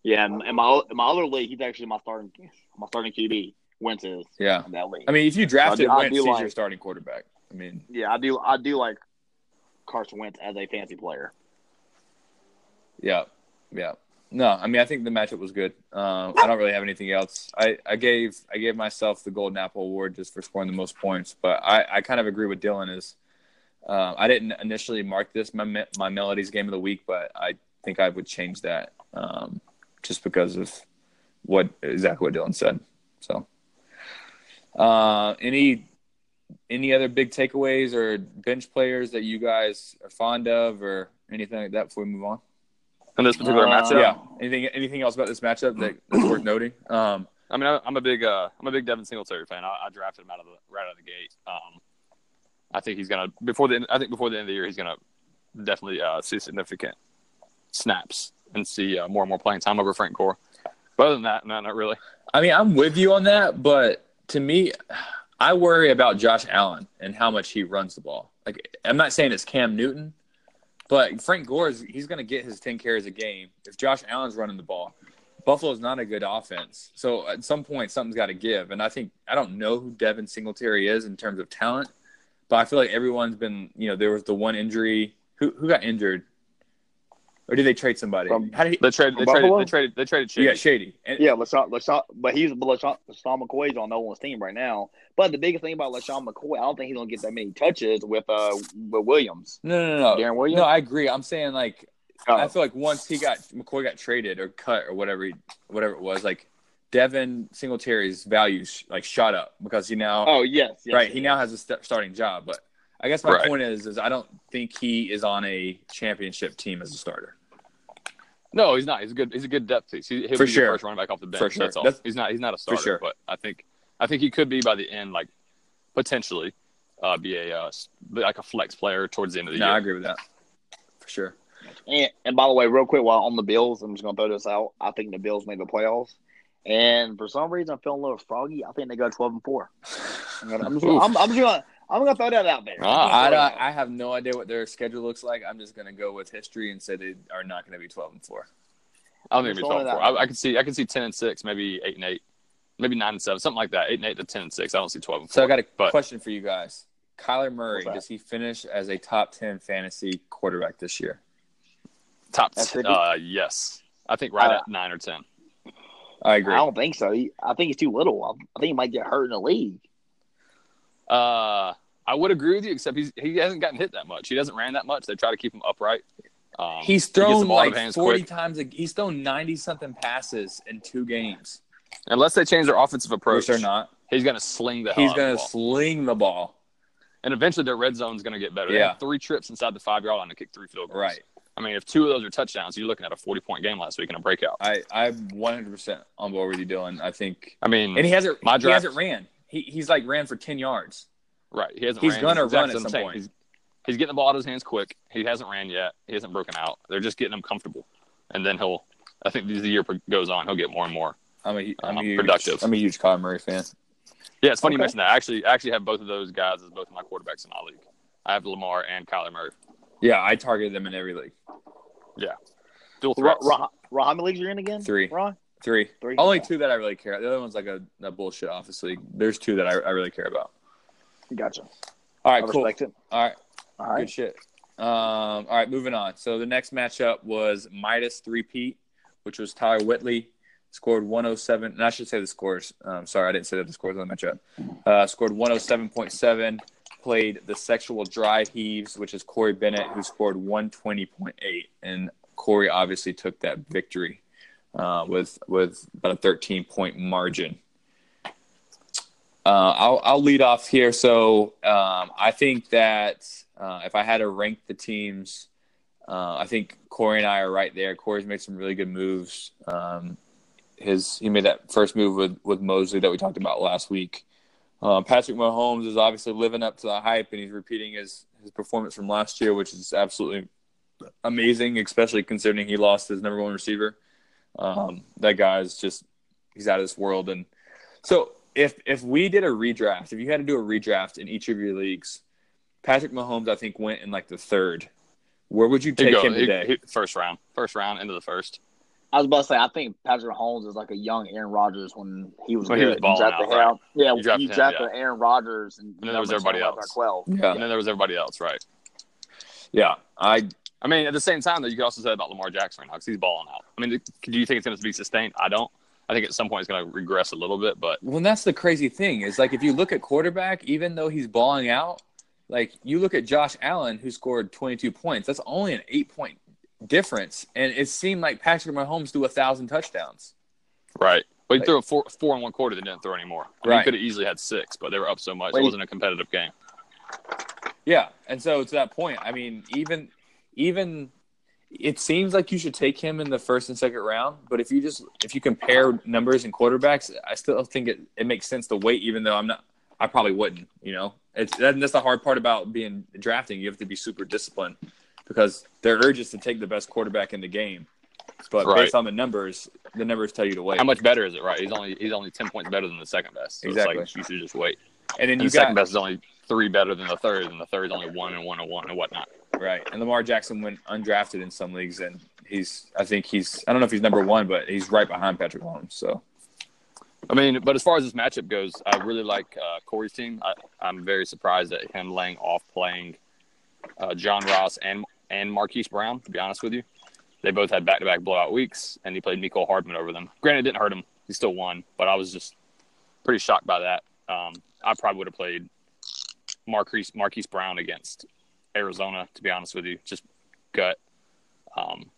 Yeah, in in my in my other league, he's actually my starting my starting QB. Wentz is Yeah. in that league. I mean, if you drafted I do- I Wentz, do he's like- your starting quarterback. I mean, yeah, I do I do like Carson Wentz as a fancy player. Yeah, yeah. No, I mean I think the matchup was good. Um, I don't really have anything else. I, I gave I gave myself the Golden Apple Award just for scoring the most points, but I, I kind of agree with Dylan. Is um, I didn't initially mark this my my melodies game of the week, but I think I would change that um, just because of what exactly what Dylan said. So, uh, any any other big takeaways or bench players that you guys are fond of, or anything like that before we move on? In this particular Uh, matchup, Yeah. Anything anything else about this matchup that, that's worth noting? Um, I mean, I- I'm a big, uh, I'm a big Devin Singletary fan. I, I drafted him out of the right out of the gate. Um, I think he's gonna before the, I think before the end of the year, he's gonna definitely uh, see significant snaps and see uh, more and more playing time over Frank Gore. But other than that, no, not really. I mean, I'm with you on that, but to me, I worry about Josh Allen and how much he runs the ball. Like, I'm not saying it's Cam Newton, but Frank Gore is he's going to get his 10 carries a game if Josh Allen's running the ball. Buffalo's not a good offense, so at some point something's got to give. And I think I don't know who Devin Singletary is in terms of talent, but I feel like everyone's been you know there was the one injury who who got injured, or did they trade somebody? From- How did he? They traded, they From traded, they traded, they traded. You Shady. got Shady. And, Yeah, LeSean, LeSean, but he's but LeSean, LeSean McCoy's on Nolan's team right now. But the biggest thing about LeSean McCoy, I don't think he's gonna get that many touches with uh with Williams. No, no, no. Darren Williams? No, I agree. I'm saying like Uh, I feel like once he got McCoy got traded or cut or whatever, he, whatever it was, like Devin Singletary's values like shot up because he now oh yes, yes right yes. he now has a st- starting job. But I guess my Right. point is is I don't think he is on a championship team as a starter. No, he's not. He's a good. He's a good depth piece. He, he'll For be sure. your first running back off the bench. For sure. That's all. That's- he's not. He's not a starter. sure. But I think, I think he could be by the end, like potentially, uh, be a uh, like a flex player towards the end of the year. No, I agree with that for sure. And, and by the way, real quick, while on the Bills, I'm just gonna throw this out. I think the Bills made the playoffs, and for some reason, I'm feeling a little froggy. I think they got 12 and four. I'm, gonna, just, I'm, I'm just gonna I'm gonna throw that out there. Ah, I don't, I have no idea what their schedule looks like. I'm just gonna go with history and say they are not going to be 12 and four. I don't think it'd be twelve. and four. I, I could see. I could see ten and six, maybe eight and eight, maybe nine and seven, something like that. Eight and eight to ten and six. I don't see twelve and four. So I got a but question for you guys. Kyler Murray, does he finish as a top 10 fantasy quarterback this year? top. That's T- it. uh, yes, I think right Uh, at nine or ten. I agree. I don't think so. I think he's too little. I, I think he might get hurt in the league. Uh, I would agree with you, except he's he hasn't gotten hit that much. He doesn't ran that much. They try to keep him upright. Um, He's he thrown of like 40 quick. times. A, he's thrown 90 something passes in two games, Unless they change their offensive approach, which they're not. he's going to sling the He's going to ball. sling the ball. And eventually their red zone's going to get better. They Yeah. have three trips inside the five yard line to kick three field goals. Right. I mean, if two of those are touchdowns, you're looking at a 40 point game last week in a breakout. I, I'm 100% on board with you, Dylan. I think. I mean, And he hasn't, My he hasn't ran. He, he's like ran for 10 yards. right. He hasn't he's ran. gonna Exactly run at some point. He's, he's getting the ball out of his hands quick. He hasn't ran yet. He hasn't broken out. They're just getting him comfortable. And then he'll, I think as the year goes on, he'll get more and more. I'm a, I'm a Um, huge, productive. I'm a huge Kyler Murray fan. Yeah, it's funny you Okay. mentioned that. I actually, I actually have both of those guys as both of my quarterbacks in my league. I have Lamar and Kyler Murray. Yeah, I targeted them in every league. Dual Ra, threats. Ra, Ra, how many leagues are you in again? Three. Ron? Three. Three. Only two that I really care. The other one's like a, a bullshit office league. There's two that I, I really care about. Gotcha. All right, I cool. All right. All right. Good shit. Um, all right, moving on. So the next matchup was Midas three Pete, which was Tyler Whitley, scored 107. And I should say the scores. Um, sorry, I didn't say that the scores on the matchup. Uh, scored 107.7. Played the sexual drive heaves, which is Corey Bennett, who scored 120.8. And Corey obviously took that victory uh, with with about a 13 point margin. Uh, I'll, I'll lead off here. So um, I think that uh, if I had to rank the teams, uh, I think Corey and I are right there. Corey's made some really good moves. Um, his he made that first move with with Mosley that we talked about last week. Uh, Patrick Mahomes is obviously living up to the hype, and he's repeating his his performance from last year, which is absolutely amazing, especially considering he lost his number one receiver. Um, that guy is just he's out of this world. And so if if we did a redraft, if you had to do a redraft in each of your leagues, Patrick Mahomes I think went in like the third. Where would you take go. him today? he- first round. First round into the first. I was about to say, I think Patrick Mahomes is like a young Aaron Rodgers when he was When good. he was balling drafted out, right. him. Yeah, You you drafted drafted, him, Aaron Rodgers, and, then there was everybody else. Twelve. yeah, And then there was everybody else, right? yeah. I I mean, at the same time, though, you could also say about Lamar Jackson right now because he's balling out. I mean, do you think it's going to be sustained? I don't. I think at some point it's going to regress a little bit, but Well, that's the crazy thing is like if you look at quarterback, even though he's balling out, like you look at Josh Allen who scored 22 points. That's only an eight point difference, and it seemed like Patrick Mahomes threw a thousand touchdowns. right. Well, he Like- threw a four, four in one quarter. They didn't throw anymore. I mean, Right. He could have easily had six, but they were up so much. Wait. It wasn't a competitive game. Yeah, and so to that point, I mean, even even it seems like you should take him in the first and second round. But if you just if you compare numbers and quarterbacks, I still think it, it makes sense to wait. Even though I'm not, I probably wouldn't. You know, it's that, that's the hard part about being drafting. You have to be super disciplined because their urge is to take the best quarterback in the game. But Right. based on the numbers, the numbers tell you to wait. How much better is it? Right. He's only he's only ten points better than the second best. So Exactly. Like you should just wait. And then And you the second best is only three better than the third, and the third is only one and one and one and whatnot. Right, and Lamar Jackson went undrafted in some leagues, and he's I think he's I don't know if he's number one, but he's right behind Patrick Mahomes. So. I mean, but as far as this matchup goes, I really like uh, Corey's team. I, I'm very surprised at him laying off playing uh, John Ross and and Marquise Brown. To be honest with you, they both had back-to-back blowout weeks, and he played Miko Hardman over them. Granted, it didn't hurt him; he still won. But I was just pretty shocked by that. Um, I probably would have played Marquise Marquise Brown against Arizona. To be honest with you, just gut. Um,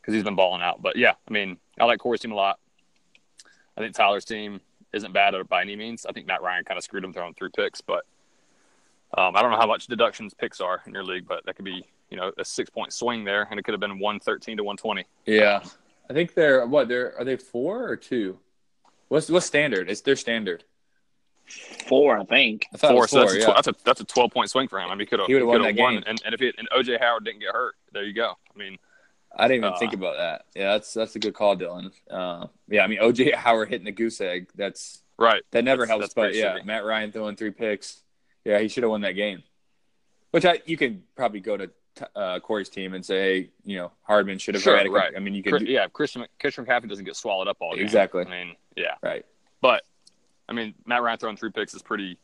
because he's been balling out. But yeah, I mean, I like Corey's team a lot. I think Tyler's team isn't bad by any means. I think Matt Ryan kind of screwed him throwing three picks, but um, I don't know how much deductions picks are in your league, but that could be you know a six point swing there, and it could have been one thirteen to one twenty. Yeah, I think they're what they're are they four or two? What's what's standard? It's their standard. Four, I think. I thought it Four, so that's, a tw- that's a that's a twelve point swing for him. I mean, he could have He would've won that won, game. and, and if it, and OJ Howard didn't get hurt, there you go. I mean, I didn't even uh, think about that. Yeah, that's that's a good call, Dylan. Uh, yeah, I mean OJ Howard hitting the goose egg. That's right? that never That's- helps. that's But yeah, shitty. Matt Ryan throwing three picks. Yeah, he should have won that game. Which I you can probably go to t- uh, Corey's team and say, hey, you know, Hardman should have Sure, had a- right. I mean, you could Chris, do, yeah, Christian Christian McCaffrey doesn't get swallowed up all game. Exactly. I mean, yeah, right. but I mean, Matt Ryan throwing three picks is pretty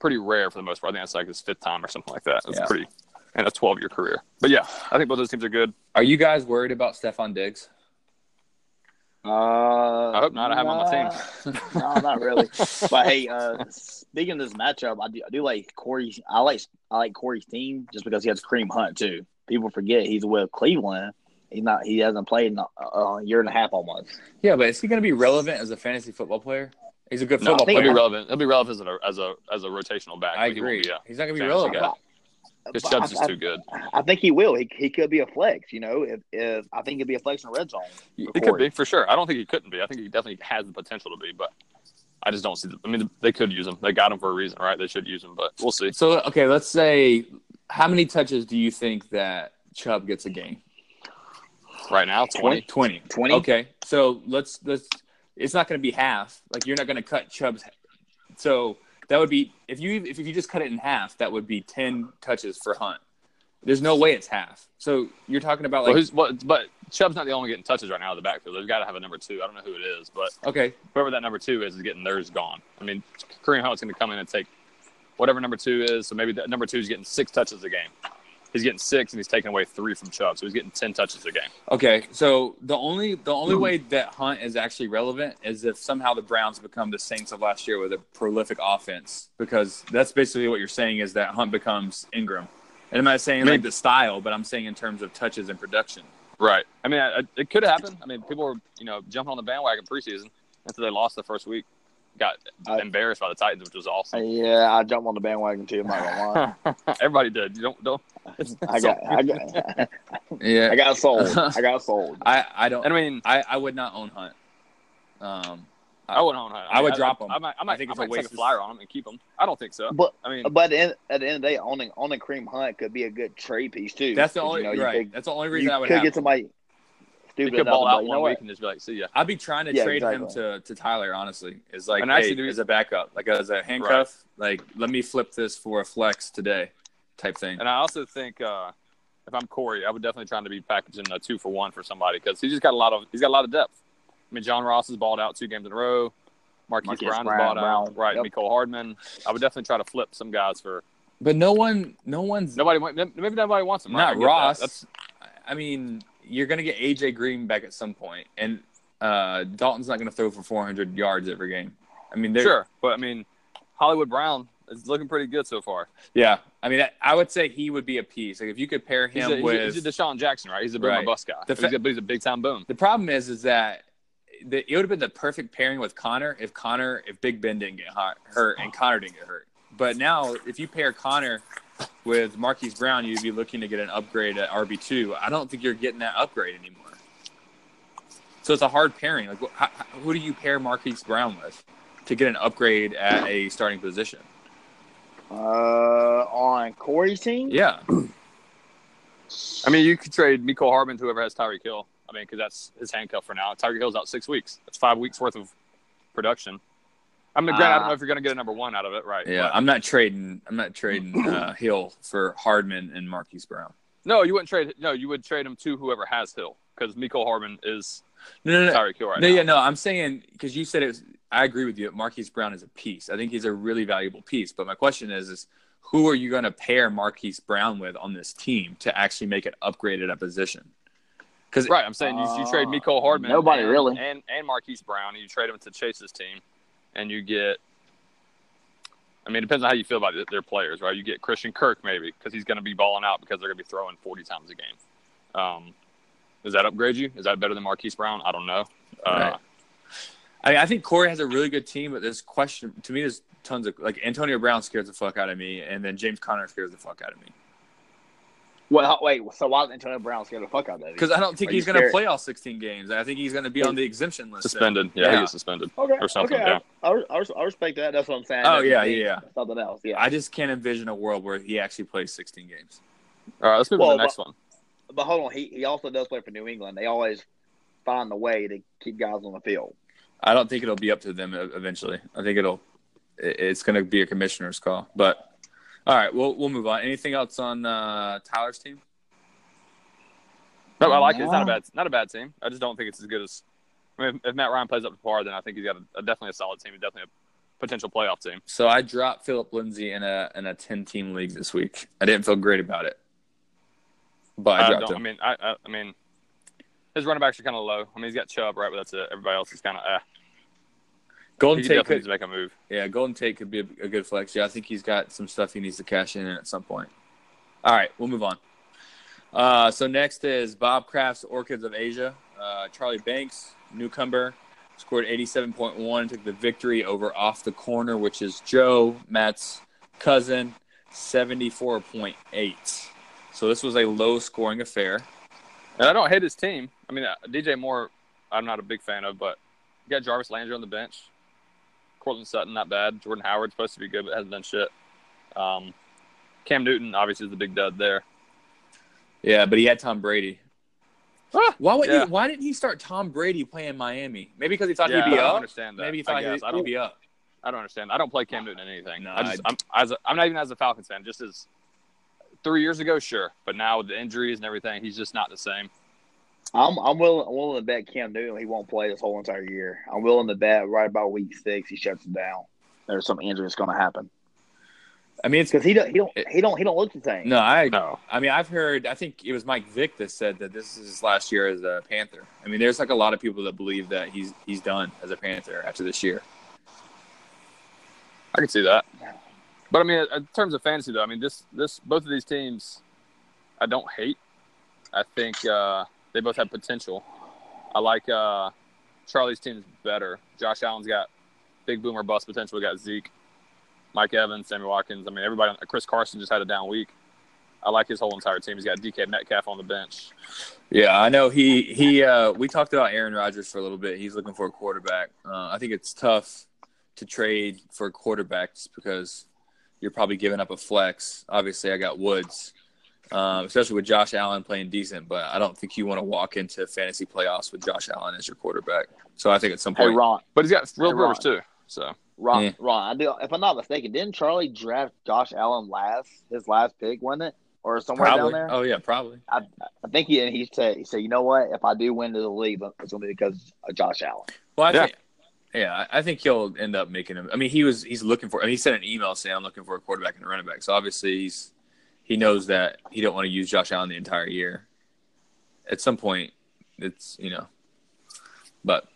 pretty rare for the most part. I think that's like his fifth time or something like that. It's Yeah. pretty and a twelve year career. But yeah, I think both those teams are good. Are you guys worried about Stefon Diggs? Uh, I hope not. I have him on my team. no, not really. But hey, uh, speaking of this matchup, I do, I do like Corey. I like I like Corey's team just because he has Kareem Hunt too. People forget he's with Cleveland. He's not. He hasn't played in a, a year and a half almost. Yeah, but is he going to be relevant as a fantasy football player? He's a good No, football he'll be relevant. He'll be relevant as a as a as a rotational back. I but he agree. be a He's not going to be fantasy relevant. guy. His But Chubb's is too good. I think he will. He, he could be a flex. You know, if, if I think he'd be a flex in the red zone. He could be for sure. I don't think he couldn't be. I think he definitely has the potential to be, but I just don't see. The, I mean, they could use him. They got him for a reason, right? They should use him, but we'll see. So okay, let's say how many touches do you think that Chubb gets a game? Right now, twenty. 20. 20? Okay. So let's let's it's not going to be half. Like you're not going to cut Chubb's So that would be if you if you just cut it in half, that would be 10 touches for Hunt. There's no way it's half. So you're talking about Well, like who's, what, but Chubb's not the only getting touches right now in the backfield. They've got to have a number two. I don't know who it is, but okay, whoever that number two is is getting theirs gone. I mean, Kareem Hunt's going to come in and take whatever number two is. So maybe that number two is getting six touches a game. He's getting six, and he's taking away three from Chubb, so he's getting ten touches a game. Okay, so the only the only hmm. way that Hunt is actually relevant is if somehow the Browns become the Saints of last year with a prolific offense, because that's basically what you're saying is that Hunt becomes Ingram. And I'm not saying I mean- like the style, but I'm saying in terms of touches and production. Right. I mean, I, I- it could happen. I mean, people were you know jumping on the bandwagon preseason after they lost the first week, got I- embarrassed by the Titans, which was awesome. Yeah, I jumped on the bandwagon too. I'm not gonna lie. Everybody did. You don't don't. I got, I got, Yeah, I got sold. I got sold. I, I don't. I mean, I, I would not own Hunt. Um, I wouldn't own Hunt. I would mean, drop him. I might, I I might, I think it's might a take waste a of- flyer on him and keep him. I don't think so. But I mean, but in, at the end of the day, owning owning Kareem Hunt could be a good trade piece too. that's the 'Cause, only you know, you right. could- that's the only You reason I would could have. get him. somebody he stupid could ball out like, you know one week and just be like, "See ya." I'd be trying to Yeah, trade him to, to Tyler. Honestly, is like And hey, actually, do we- as a backup, like as a handcuff. Like let me flip this for a flex today, type thing. And I also think uh, if I'm Corey, I would definitely try to be packaging a two for one for somebody because he's just got a lot of he's got a lot of depth. I mean, John Ross has balled out two games in a row. Marquise Marquise Brown has Brown, balled out. Right, yep. Mecole Hardman. I would definitely try to flip some guys for But no one, no one's Nobody, maybe nobody wants him. right? Not get that. Ross. That's I mean, you're gonna get AJ Green back at some point, and uh, Dalton's not gonna throw for 400 yards every game. I mean, sure, but I mean, Hollywood Brown is looking pretty good so far. Yeah, I mean, I, I would say he would be a piece. Like if you could pair He's him he's, with a, he's a DeSean Jackson, right? He's a boom Right. bust guy. The But he's, a, he's a big time boom. The problem is, is that the, it would have been the perfect pairing with Conner if Conner, if Big Ben didn't get hurt and Conner didn't get hurt. But now, if you pair Conner with Marquise Brown, you'd be looking to get an upgrade at RB two. I don't think you're getting that upgrade anymore. So it's a hard pairing. Like, wh- how, how- who do you pair Marquise Brown with to get an upgrade at a starting position? Uh, on Corey's team, Yeah, I mean, you could trade Miko Hardman to whoever has Tyreek Hill. I mean, because that's his handcuff for now. Tyreek Hill's out six weeks. That's five weeks worth of production. I mean, granted, I don't know if you're going to get a number one out of it, right? yeah. But- I'm not trading. I'm not trading uh, Hill for Hardman and Marquise Brown. no, you wouldn't trade. No, you would trade him to whoever has Hill because Miko Hardman is No, no, no. Tyreek Hill right no, now. yeah, no. I'm saying because you said it. Was, I agree with you. Marquise Brown is a piece. I think he's a really valuable piece. But my question is, is who are you going to pair Marquise Brown with on this team to actually make it upgraded at a position? Because Right, I'm saying you, you trade Uh, Miko Hardman, nobody and, really. and and Marquise Brown, and you trade him to Chase's team, and you get. I mean, it depends on how you feel about their players, right? You get Christian Kirk maybe because he's going to be balling out because they're going to be throwing 40 times a game. Um, does that upgrade you? Is that better than Marquise Brown? I don't know. Uh, Right. I, I think Corey has a really good team, but there's question to me. There's tons of like Antonio Brown scares the fuck out of me, and then James Conner scares the fuck out of me Well, wait. So why is Antonio Brown scared the fuck out of it? because I don't think Are he's going to play all 16 games. I think he's going to be on the exemption list. Suspended. Yeah, Yeah. he gets suspended. Okay. or something, Okay. yeah. I, I, I, I respect that. That's what I'm saying. Oh, That's yeah, yeah, yeah. Something else. Yeah. I just can't envision a world where he actually plays 16 games. All right, let's move to the next one. but hold on. He he also does play for New England. They always find a way to keep guys on the field. I don't think it'll be up to them eventually. I think it'll it's going to be a commissioner's call. But all right, we'll we'll move on. Anything else on uh, Tyler's team? No, I like it. It's not a bad, not a bad team. I just don't think it's as good as. I mean, if, if Matt Ryan plays up to par, then I think he's got a, a definitely a solid team. He's definitely a potential playoff team. So I dropped Phillip Lindsay in a in a 10 team league this week. I didn't feel great about it, but I I, dropped don't. I mean, I, I, I mean, his running backs are kind of low. I mean, he's got Chubb, right? But that's it. Everybody else is kind of. Eh. Golden He Tate could make a move. yeah, Golden Tate could be a, a good flex. Yeah, I think he's got some stuff he needs to cash in at some point. All right, we'll move on. Uh, so next is Bob Kraft's Orchids of Asia. Uh, Charlie Banks, newcomer, scored 87.1, took the victory over Off the Corner, which is Joe, Matt's cousin, 74.8. So this was a low scoring affair. And I don't hate his team. I mean, uh, DJ Moore, I'm not a big fan of, but you got Jarvis Landry on the bench. Courtland Sutton, not bad. Jordan Howard's supposed to be good, but hasn't done shit. Um, Cam Newton, obviously, is the big dud there. Yeah, but he had Tom Brady. Ah, Why would yeah. he, Why didn't he start Tom Brady playing Miami? Maybe because he thought Yeah, he'd be I don't up. understand that. Maybe he I thought he'd, I don't- be up. I don't understand. I don't play Cam Newton in anything. No, I just, I- I'm, as a, I'm not even as a Falcons fan. Just as three years ago, sure, but now with the injuries and everything, he's just not the same. I'm I'm willing I'm willing to bet Cam Newton he won't play this whole entire year. I'm willing to bet right about week six he shuts it down. There's some injury that's going to happen I mean, it's because he don't he don't he don't he don't look the same. no. I No, I mean, I've heard. I think it was Mike Vick that said that this is his last year as a Panther. I mean, there's like a lot of people that believe that he's he's done as a Panther after this year. I can see that. But I mean, in terms of fantasy, though, I mean, this this both of these teams, I don't hate. I think uh, they both have potential. I like uh, Charlie's team's better. Josh Allen's got big boomer bust potential. We got Zeke, Mike Evans, Sammy Watkins. I mean, everybody. Chris Carson just had a down week. I like his whole entire team. He's got DK Metcalf on the bench. Yeah, I know. He he. Uh, we talked about Aaron Rodgers for a little bit. He's looking for a quarterback. Uh, I think it's tough to trade for quarterbacks because you're probably giving up a flex. Obviously, I got Woods, um, especially with Josh Allen playing decent. But I don't think you want to walk into fantasy playoffs with Josh Allen as your quarterback. So I think at some Hey point, Ron, But he's got real Hey, Rivers Ron. too. So Ron, Yeah. Ron. I do. If I'm not mistaken, didn't Charlie draft Josh Allen last his last pick, wasn't it, or somewhere probably. down there? Oh yeah, probably. I, I think he and he said he said, you know what? If I do win the league, it's going to be because of Josh Allen. Well, I Yeah. think Yeah, I I think he'll end up making him. I mean, he was he's looking for. I mean, he sent an email saying I'm looking for a quarterback and a running back. So obviously he's he knows that he don't want to use Josh Allen the entire year. At some point, it's you know, but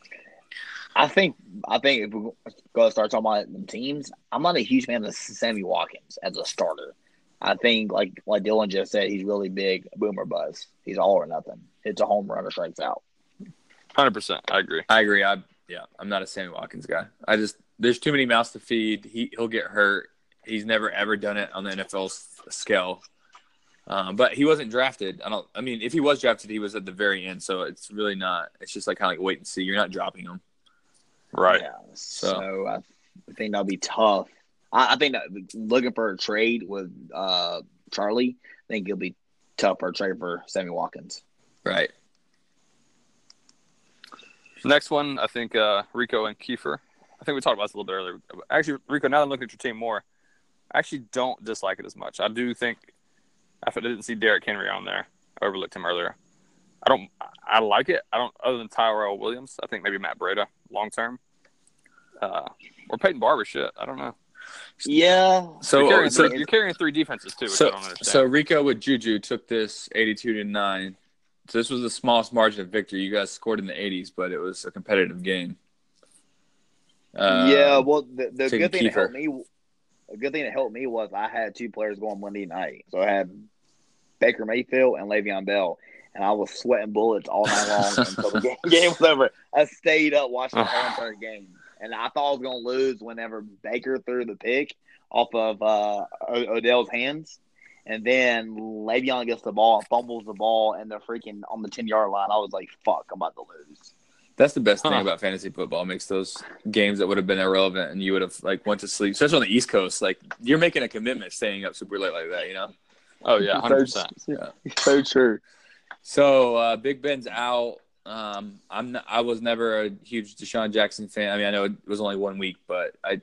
I think I think if we go to start talking about the teams, I'm not a huge fan of Sammy Watkins as a starter. I think like like Dylan just said, he's really big boomer buzz. He's all or nothing. Hits a home run or strikes out. Hundred percent, I agree. I agree. I yeah, I'm not a Sammy Watkins guy. I just there's too many mouths to feed. He he'll get hurt. He's never ever done it on the NFL s- scale. Um, but he wasn't drafted. I don't. I mean, if he was drafted, he was at the very end. So it's really not. It's just like kind of like wait and see. You're not dropping him. Right. Yeah. So, I think that'll be tough. I, I think that looking for a trade with uh, Charlie, I think it'll be tough for a trade for Sammy Watkins. Right. Next one, I think uh, Rico and Kiefer. I think we talked about this a little bit earlier. Actually, Rico, now that I'm looking at your team more, I actually don't dislike it as much. I do think, if I didn't see Derrick Henry on there, I overlooked him earlier. I don't. I like it. I don't. Other than Tyrell Williams, I think maybe Matt Breida long term, uh, or Peyton Barber. Shit, I don't know. Yeah. So you're, carrying so three, you're carrying three defenses too, which I so, don't understand. so Rico with Juju took this 82 to nine. So this was the smallest margin of victory. You guys scored in the 80s, but it was a competitive game. Uh, yeah. Well, the, the good thing that helped me, a good thing that helped me was I had two players going Monday night. So I had Baker Mayfield and Le'Veon Bell, and I was sweating bullets all night long until the game, game was over. I stayed up watching the whole entire game, and I thought I was going to lose whenever Baker threw the pick off of uh, O- Odell's hands. And then Le'Veon gets the ball and fumbles the ball, and they're freaking on the ten yard line. I was like, "Fuck, I'm about to lose." That's the best thing about fantasy football. It makes those games that would have been irrelevant and you would have like went to sleep, especially on the East Coast. Like you're making a commitment staying up super late like that, you know. oh yeah, hundred percent. Yeah. So true. So uh, Big Ben's out. Um, I'm not, I was never a huge DeSean Jackson fan. I mean, I know it was only one week, but I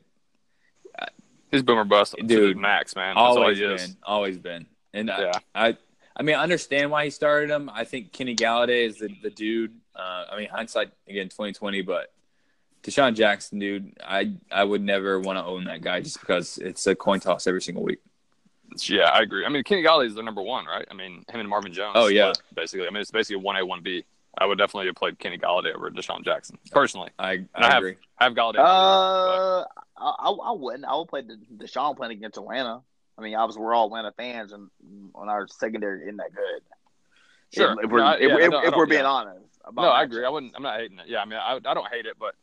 He's boomer bust, Dude, dude. Max man, That's all always he is. been, always been. And I, I, I mean, I understand why he started him. I think Kenny Golladay is the, the dude. Uh, I mean, hindsight again, 2020, but DeSean Jackson, dude, I I would never want to own that guy just because it's a coin toss every single week. Yeah, I agree. I mean, Kenny Golladay is their number one, right? I mean, him and Marvin Jones. Oh, yeah. split, basically. I mean, it's basically one A, one B. I would definitely have played Kenny Golladay over DeSean Jackson personally. I And I, I have- agree. I have Golladay. Uh, I, I I wouldn't. I would play the DeSean playing against Atlanta. I mean, obviously we're all Atlanta fans, and on our secondary isn't that good. Sure. If, if we're No, if, yeah, if, I if we're being yeah. honest. About no, I that. agree. I wouldn't. I'm not hating it. Yeah, I mean, I, I don't hate it, but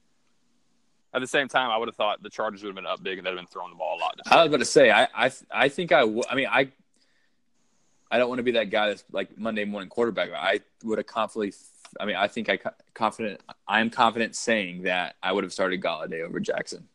at the same time, I would have thought the Chargers would have been up big and they'd have been throwing the ball a lot. I was about to say, I I, I think I w- I mean, I I don't want to be that guy that's like Monday morning quarterback. I would have confidently. I mean, I think I confident. I am confident saying that I would have started Golladay over Jackson,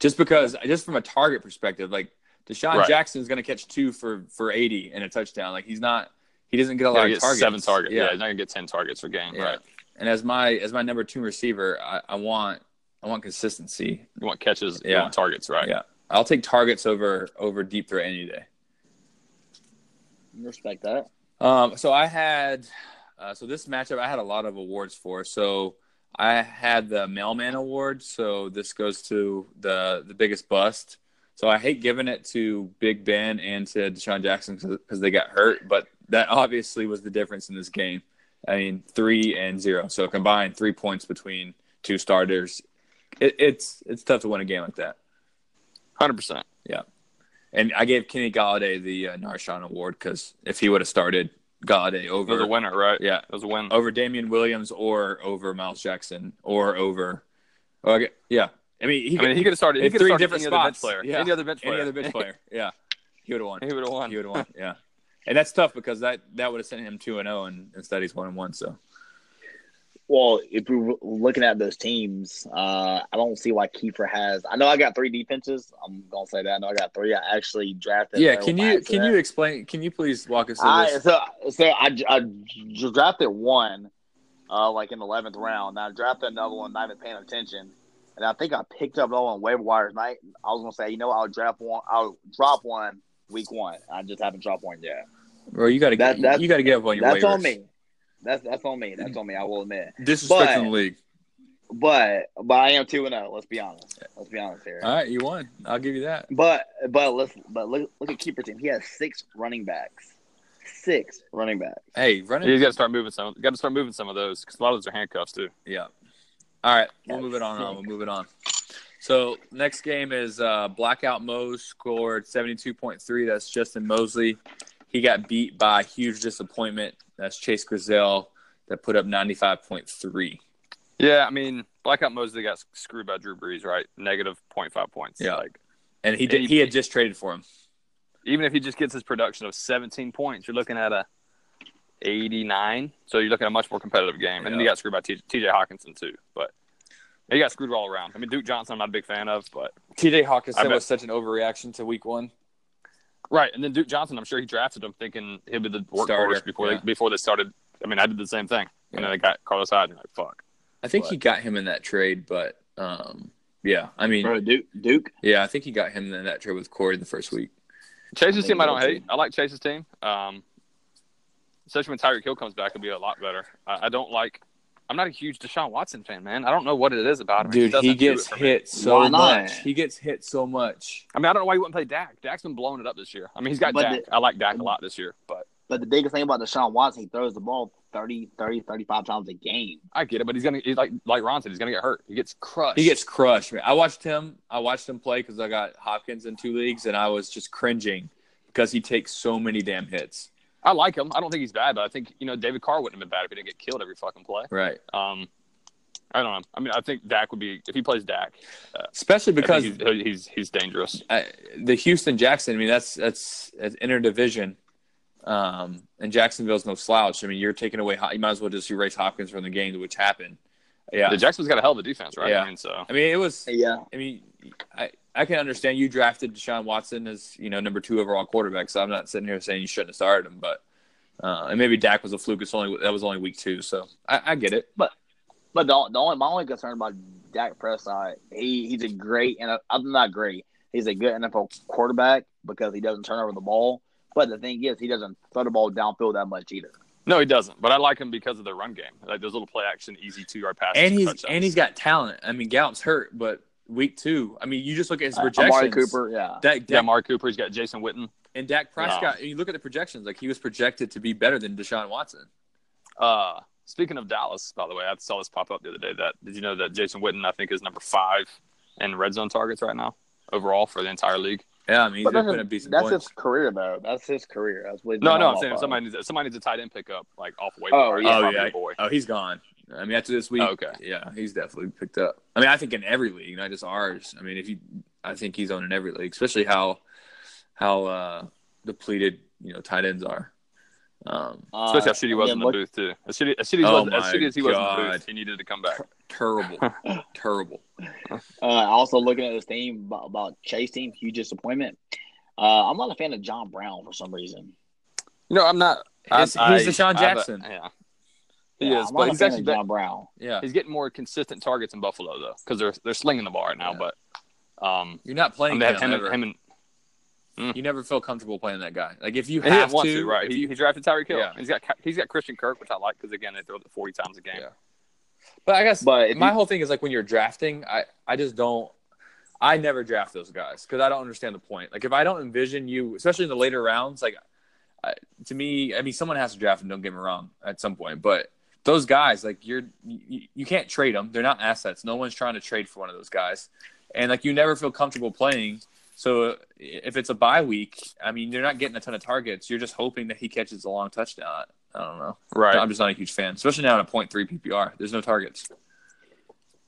just because, just from a target perspective, like DeSean Right. Jackson is going to catch two for for eighty and a touchdown. Like he's not. He doesn't get a lot he of targets. seven targets. Yeah. Yeah. he's not gonna get ten targets per game. Yeah. Right. And as my as my number two receiver, I, I want I want consistency. You want catches. You Yeah. want targets. Right. Yeah, I'll take targets over over deep threat any day. Respect that. Um, so I had, uh, so this matchup I had a lot of awards for. So I had the mailman award. So this goes to the the biggest bust. So I hate giving it to Big Ben and to DeSean Jackson because they got hurt, but that obviously was the difference in this game. I mean, three and zero. So combined three points between two starters. It, it's it's tough to win a game like that. Hundred percent. Yeah, and I gave Kenny Golladay the uh, Narshawn Award because if he would have started Golladay It over was a winner, right? yeah, It was a win. over Damien Williams or over Miles Jackson or over. Okay, yeah. I mean, he, I mean, he could have started. He in could three started different any other bench spots. player. Yeah. Any other bench player. any other bench player. Yeah, he would have won. he would have won. He would have won. Yeah, and that's tough because that that would have sent him two and zero, and instead he's one and one. So Well, if we're looking at those teams, uh, I don't see why Kiefer has. I know I got three defenses. I'm gonna say that. I know I got three. I actually drafted. yeah, can you can you explain? Can you please walk us through I, this? so so I drafted one, uh, like in the eleventh round. I drafted another one, not even paying attention. And I think I picked up on waiver wires. I, I was gonna say, you know, I'll draft one. I'll drop one week one. I just haven't dropped one yet. Bro, you got to That- that's- you got to give up on your That's waivers. on me. That's that's on me. That's on me. I will admit. Disrespecting But- the league. but but I am two and zero. Let's be honest. Let's be honest here. All right, you won. I'll give you that. But but let's but look look at keeper team. He has six running backs. Six running backs. Hey, running. You got to start moving some. Got to start moving some of those because a lot of those are handcuffs too. Yeah. All right, we'll Yeah, move it on. on. We'll move it on. So next game is uh, Blackout Mose scored seventy two point three. That's Justin Mosley. He got beat by a huge disappointment. That's Chase Grizel that put up ninety five point three. Yeah, I mean, Blackout Mosley got screwed by Drew Brees, right? Negative 0.5 points. Yeah. Like, And he did, He- he had just traded for him. even if he just gets his production of 17 points, you're looking at a 89. So you're looking at a much more competitive game. And then he got screwed by TJ Hockenson, too. But he got screwed all around. I mean, Duke Johnson, I'm not a big fan of, but T.J. Hockenson was such an overreaction to Week One. Right. And then Duke Johnson, I'm sure he drafted him thinking he'd be the workhorse Starter, before yeah. they before they started. I mean, I did the same thing. And Yeah. then they got Carlos Hyde, and like, fuck. I think But- he got him in that trade, but um, yeah, I mean, Bro, Duke Duke. yeah, I think he got him in that trade with Corey the first week. Chase's team, I don't so, too. hate. I like Chase's team. Um, especially when Tyreek Hill comes back, it'll be a lot better. I, I don't like. I'm not a huge Deshaun Watson fan, man. I don't know what it is about him. Dude, just he gets it me. hit so Why not? much. He gets hit so much. I mean, I don't know why he wouldn't play Dak. Dak's been blowing it up this year. I mean, he's got But Dak. the- I like Dak a lot this year, but But the biggest thing about Deshaun Watson, he throws the ball 30, 30, 35 times a game. I get it. But he's gonna, he's like, like Ron said, he's gonna get hurt. He gets crushed. He gets crushed. Man. I watched him. I watched him play because I got Hopkins in two leagues, and I was just cringing because he takes so many damn hits. I like him. I don't think he's bad, but I think you know David Carr wouldn't have been bad if he didn't get killed every fucking play. Right. Um, I don't know. I mean, I think Dak would be if he plays Dak. Especially I think because he's, he's he's dangerous. I, the Houston Jackson. I mean, that's that's, that's interdivision, um, and Jacksonville's no slouch. I mean, you're taking away. You might as well just erase Hopkins from the game, which happened. Yeah. The Jackson's got a hell of a defense, right? Yeah. I mean, so I mean, it was. Yeah. I mean, I I can understand you drafted Deshaun Watson as you know number two overall quarterback. So I'm not sitting here saying you shouldn't have started him, but uh, and maybe Dak was a fluke. It's only that was only week two, so I, I get it. But the, the only my only concern about Dak Prescott, he he's a great and I'm not great. He's a good NFL quarterback because he doesn't turn over the ball. But the thing is, he doesn't throw the ball downfield that much either. no, he doesn't. But I like him because of the run game, like those little play action, easy two yard passes. And he's touchdowns. and he's got talent. I mean, Gallup's hurt, but week two, I mean, you just look at his Uh, projections. Amari Cooper, yeah. Dak, yeah, Dak, Mark Cooper. He's got Jason Witten. and Dak Prescott. You look at the projections; like he was projected to be better than Deshaun Watson. Uh, speaking of Dallas, by the way, I saw this pop up the other day. That did you know that Jason Witten I think is number five in red zone targets right now overall for the entire league. Yeah, I mean, he's But been that's, putting up decent that's points. his career, though. That's his career. That's what he's No, no, I'm saying somebody needs somebody needs a tight end pickup like off the Oh, yeah. Oh yeah, boy. oh he's gone. I mean, after this week, Oh, okay. yeah, he's definitely picked up. I mean, I think in every league, not just ours. I mean, if you, I think he's on in every league, especially how how uh, depleted you know tight ends are. Um, Uh, Especially how shitty he was and in the look- booth too. As shitty as shitty, as, Oh was, as, my shitty as he was in the booth, he needed to come back. terrible, terrible. Uh, also looking at this team about, about Chase team, huge disappointment. Uh, I'm not a fan of John Brown for some reason. You know, I'm not. I- He's- I- he's Deshaun I a- Jackson. yeah, he Yeah, is, but he's actually John Brown. Yeah, he's getting more consistent targets in Buffalo though, because they're they're slinging the ball right now. Yeah. But um, you're not playing they him, him, and, him and You never feel comfortable playing that guy. Like if you And have to, to, right? He, you- he drafted Tyreek Hill. Yeah. He's got he's got Christian Kirk, which I like because again they throw it forty times a game. Yeah. But I guess But my you- whole thing is like when you're drafting, I, I just don't. I never draft those guys because I don't understand the point. Like if I don't envision you, especially in the later rounds, like I, to me, I mean, someone has to draft them. Don't get me wrong, at some point, but those guys, like you're, you, you can't trade them. They're not assets. No one's trying to trade for one of those guys, and like you never feel comfortable playing. So if it's a bye week, I mean, you're not getting a ton of targets. You're just hoping that he catches a long touchdown. I don't know. Right. I'm just not a huge fan, especially now in a point three PPR. There's no targets.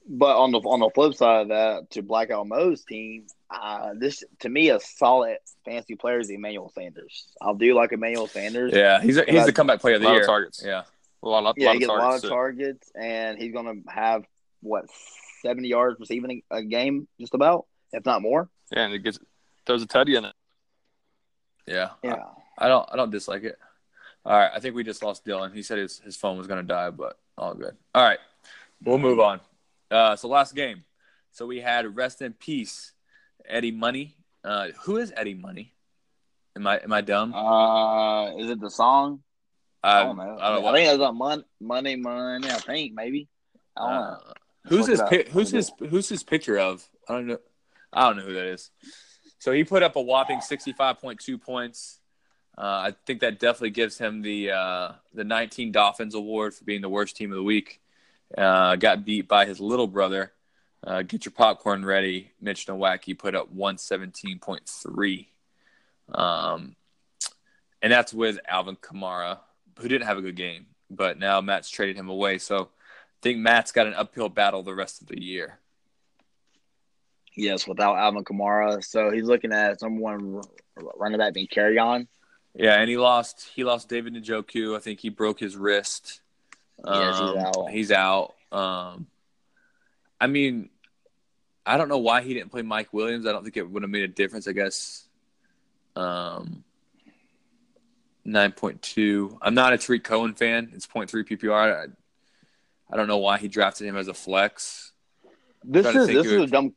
But on the on the flip side of that, to Blackout Mo's team, uh, this to me a solid fantasy player is Emmanuel Sanders. I'll do like Emmanuel Sanders. Yeah, he's a, he's the comeback player of the year. targets. Yeah, A lot, lot, Yeah, lot he of gets a lot targets. of too. targets, and he's going to have what seventy yards receiving a game, just about, if not more. Yeah, and it gets throws a tutty in it. yeah. Yeah, I don't I don't dislike it. All right, I think we just lost Dylan. He said his his phone was gonna die, but all good. All right, we'll move on. Uh, so last game. So we had rest in peace, Eddie Money. Uh, who is Eddie Money? Am I am I dumb? uh, is it the song? I don't know. I don't I think it's a mon- money, money. I think maybe. I don't know. Uh, Who's Look his pi- who's his who's his picture of? I don't know. I don't know who that is. So he put up a whopping sixty five point two points. Uh, I think that definitely gives him the uh, the nineteen Dolphins award for being the worst team of the week. Uh, got beat by his little brother. Uh, get your popcorn ready. Mitch Nowacki put up one seventeen point three. Um, and that's with Alvin Kamara, who didn't have a good game, but now Matt's traded him away. So I think Matt's got an uphill battle the rest of the year. Yes, without Alvin Kamara, so he's looking at someone r- running back being Kerryon. Yeah, and he lost. He lost David Njoku. I think he broke his wrist. Yes, he's Um, out. He's out. Um, I mean, I don't know why he didn't play Mike Williams. I don't think it would have made a difference. I guess. Um, nine point two. I'm not a Tarik Cohen fan. It's 0.3 PPR. I, I don't know why he drafted him as a flex. This Trying to is think this who is a dumb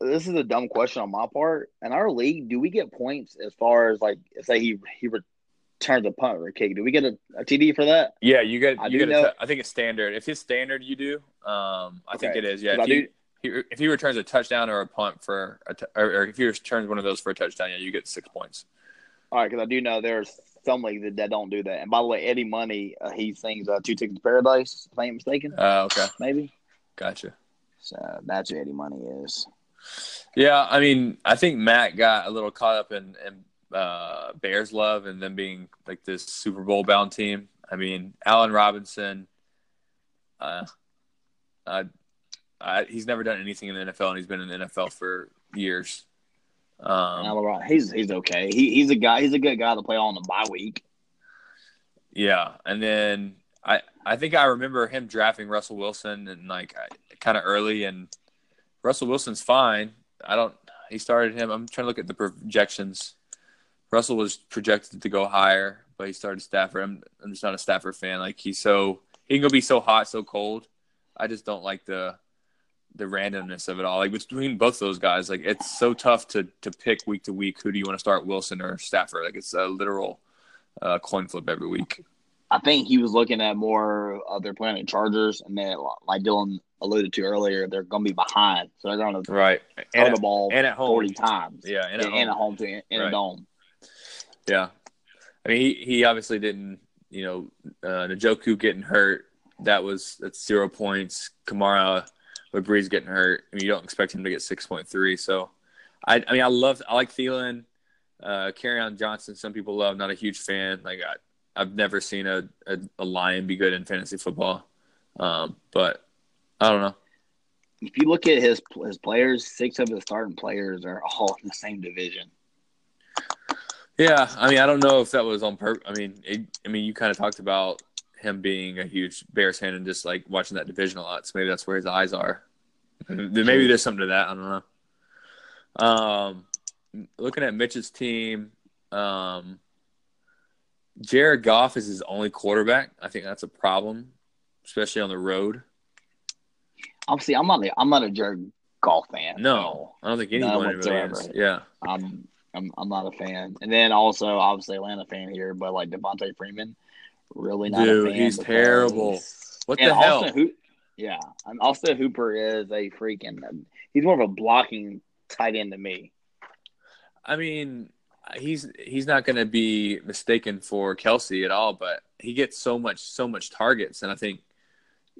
this is a dumb question on my part. In our league, do we get points as far as like say he he returns a punt or a kick? Do we get a, a TD for that? Yeah, you get. I You do get. know- A t- I think it's standard. If it's standard, you do. Um, I think it is. Yeah. If I he, do- he, if he returns a touchdown or a punt for, a t- or, or if he returns one of those for a touchdown, yeah, you get six points. All right, because I do know there's some leagues that, that don't do that. And by the way, Eddie Money uh, he sings uh, Two Tickets to Paradise. If I ain't mistaken, Uh, okay, maybe. gotcha. So that's who Eddie Money is. Yeah, I mean, I think Matt got a little caught up in, in uh, Bears love and them being like this Super Bowl bound team. I mean, Allen Robinson, uh, uh, I, he's never done anything in the NFL, and he's been in the NFL for years. Um, he's he's okay. He, he's a guy. He's a good guy to play on the bye week. Yeah, and then I I think I remember him drafting Russell Wilson and like kind of early, and Russell Wilson's fine. I don't. He started him. I'm trying to look at the projections. Russell was projected to go higher, but he started Stafford. I'm I'm just not a Stafford fan. Like he's so he can go be so hot, so cold. I just don't like the the randomness of it all. Like between both those guys, like it's so tough to to pick week to week. Who do you want to start, Wilson or Stafford? Like it's a literal uh, coin flip every week. I think he was looking at more of their playing Chargers, and then like Dylan alluded to earlier, they're going to be behind, so they're going to Right. throw And, the ball and at home. forty times. Yeah, and at in, in a home. home to in Right. a dome. Yeah. I mean, he, he obviously didn't, you know, uh, Njoku getting hurt. That was that's zero points. Kamara with Brees getting hurt. I mean, you don't expect him to get six point three. So, I, I mean, I love, I like Thielen, uh, on Johnson. Some people love. Not a huge fan. Like I, I've never seen a, a, a lion be good in fantasy football. Um, but I don't know. If you look at his his players, six of his starting players are all in the same division. Yeah, I mean, I don't know if that was on purpose. I mean, it, I mean, you kind of talked about him being a huge Bears fan and just like watching that division a lot. So maybe that's where his eyes are. Maybe there's something to that. I don't know. Um, looking at Mitch's team, um, Jared Goff is his only quarterback. I think that's a problem, especially on the road. Obviously, I'm not a, I'm not a Jared Goff fan. No, I don't think anyone really is. Yeah, I'm I'm I'm not a fan. And then also obviously Atlanta fan here, but like Devonta Freeman, really not Dude, he's terrible. What the hell? Austin Ho- yeah, and Austin Hooper is a freaking. He's more of a blocking tight end to me. I mean, he's he's not going to be mistaken for Kelce at all, but he gets so much so much targets, and I think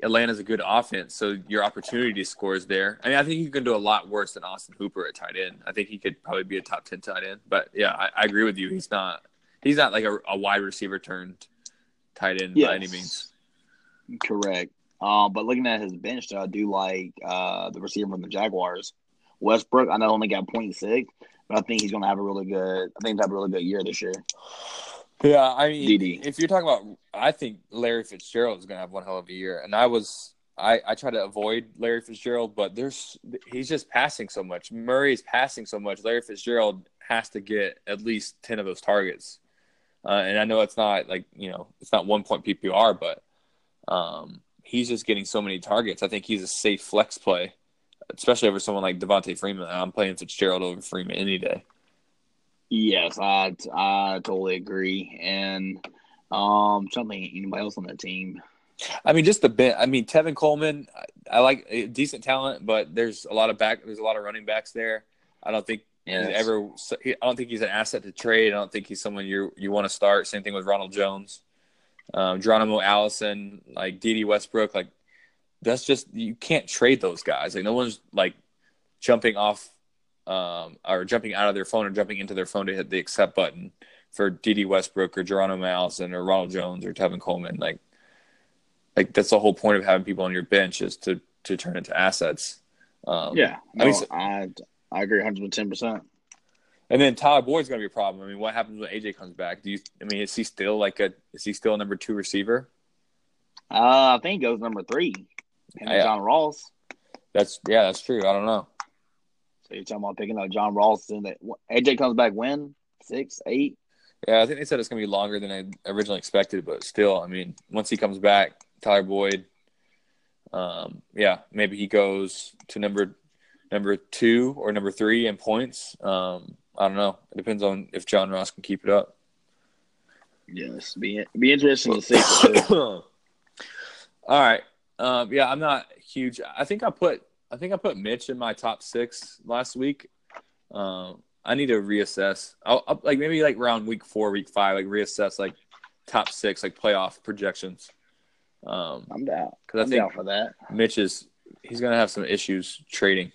Atlanta's a good offense, so your opportunity scores there. I mean, I think he can do a lot worse than Austin Hooper at tight end. I think he could probably be a top ten tight end, but yeah, I, I agree with you. He's not he's not like a, a wide receiver turned tight end by any means. Correct. Um, but looking at his bench, though, I do like uh, the receiver from the Jaguars, Westbrook. I know only got 0.6, but I think he's going to have a really good. I think he's have a really good year this year. Yeah, I mean, DD. if you're talking about, I think Larry Fitzgerald is going to have one hell of a year, and I was, I, I try to avoid Larry Fitzgerald, but there's, he's just passing so much. Murray's passing so much. Larry Fitzgerald has to get at least ten of those targets, uh, and I know it's not like you know, it's not one point PPR, but um, he's just getting so many targets. I think he's a safe flex play, especially over someone like Devonta Freeman. I'm playing Fitzgerald over Freeman any day. Yes, I I totally agree. And um, something anybody else on the team? I mean, just the bit. I mean, Tevin Coleman. I, I like eh, decent talent, but there's a lot of back. There's a lot of running backs there. I don't think Yes. he's ever. I don't think he's an asset to trade. I don't think he's someone you you want to start. Same thing with Ronald Jones, um, Geronimo Allison, like Dede Westbrook. Like that's just you can't trade those guys. Like no one's like jumping off um, or jumping out of their phone or jumping into their phone to hit the accept button for Dede Westbrook or Geronimo Allison or Ronald Jones or Tevin Coleman. Like like that's the whole point of having people on your bench is to to turn into assets. Um, Yeah, I mean, no, I I agree, hundred ten percent. And then Tyler Boyd's gonna be a problem. I mean, what happens when AJ comes back? Do you? I mean, is he still like a? Is he still a number two receiver? Uh, I think he goes number three. And. John Ross. That's yeah, that's true. I don't know. So you're talking about picking up John Ross and that AJ comes back when six, eight. Yeah, I think they said it's gonna be longer than I originally expected, but still, I mean, once he comes back, Tyler Boyd, um, yeah, maybe he goes to number number two or number three in points. Um, I don't know. It depends on if John Ross can keep it up. Yes, be be interesting to see. All right. Um, yeah, I'm not huge. I think I put I think I put Mitch in my top six last week. Um, I need to reassess. I'll, I'll like maybe like around week four, week five, like reassess like top six, like playoff projections. Um, I'm down. 'Cause I think- down for that. Mitch is he's gonna have some issues trading,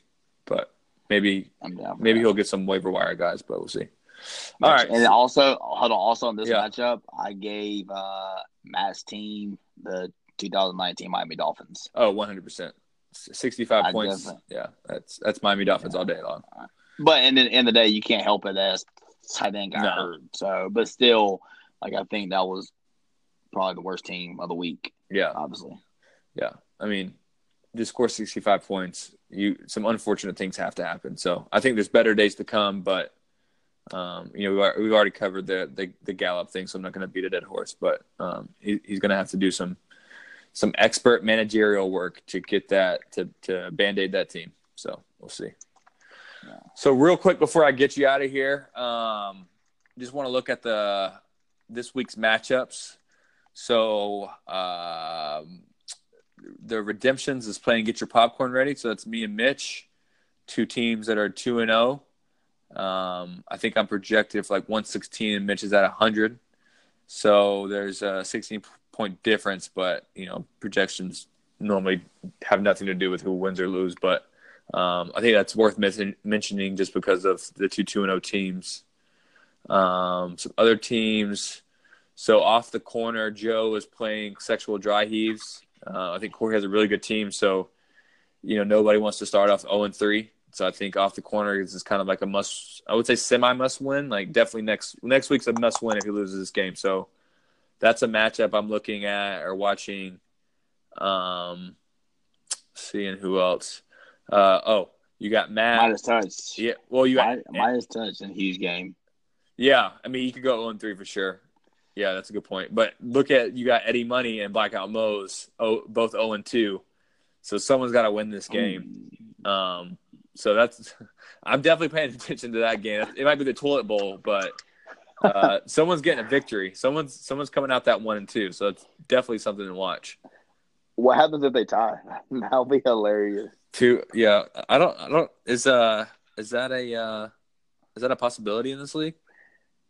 but maybe. Maybe that. he'll get some waiver wire guys, but we'll see. All right. And also, hold on. Also, in this Yeah. matchup, I gave uh, Matt's team the 2019 Miami Dolphins. Oh, 100 percent. 65 I points. definitely- Yeah, that's that's Miami Dolphins all day long. But in the end of the day, you can't help it as tight end got No. hurt. So, but still, like I think that was probably the worst team of the week. Yeah. Obviously, Yeah, I mean, to score 65 points, you some unfortunate things have to happen. So I think there's better days to come, but um, you know we've, we've already covered the, the the Gallup thing, so I'm not going to beat a dead horse. But um, he, he's going to have to do some some expert managerial work to get that to to band aid that team. So we'll see. So real quick before I get you out of here, um, just want to look at the this week's matchups. So um, the Redemptions is playing Get Your Popcorn Ready. So that's me and Mitch, two teams that are two and zero. Um, I think I'm projected for like 116, and Mitch is at 100. So there's a 16 point difference, but you know projections normally have nothing to do with who wins or lose. But um, I think that's worth men- mentioning just because of the two two and zero teams. Um, some other teams. So off the corner, Joe is playing sexual dry heaves. Uh, I think Corey has a really good team, so you know nobody wants to start off zero and three. So I think off the corner is kind of like a must. I would say semi must win. Like definitely next next week's a must win if he loses this game. So that's a matchup I'm looking at or watching. Um, seeing who else. Uh, oh, you got Matt. minus touch. Yeah. Well, you got Mi- minus touch in a huge game. yeah, I mean, you could go 0 3 for sure. Yeah, that's a good point. But look at you got Eddie Money and Blackout Mose, oh, both 0 and 2. So someone's got to win this game. Um, so that's I'm definitely paying attention to that game. It might be the toilet bowl, but uh, someone's getting a victory. Someone's someone's coming out that one and two. So it's definitely something to watch. What happens if they tie? That'll be hilarious. Two, yeah. I don't. I don't. Is uh is that a uh is that a possibility in this league?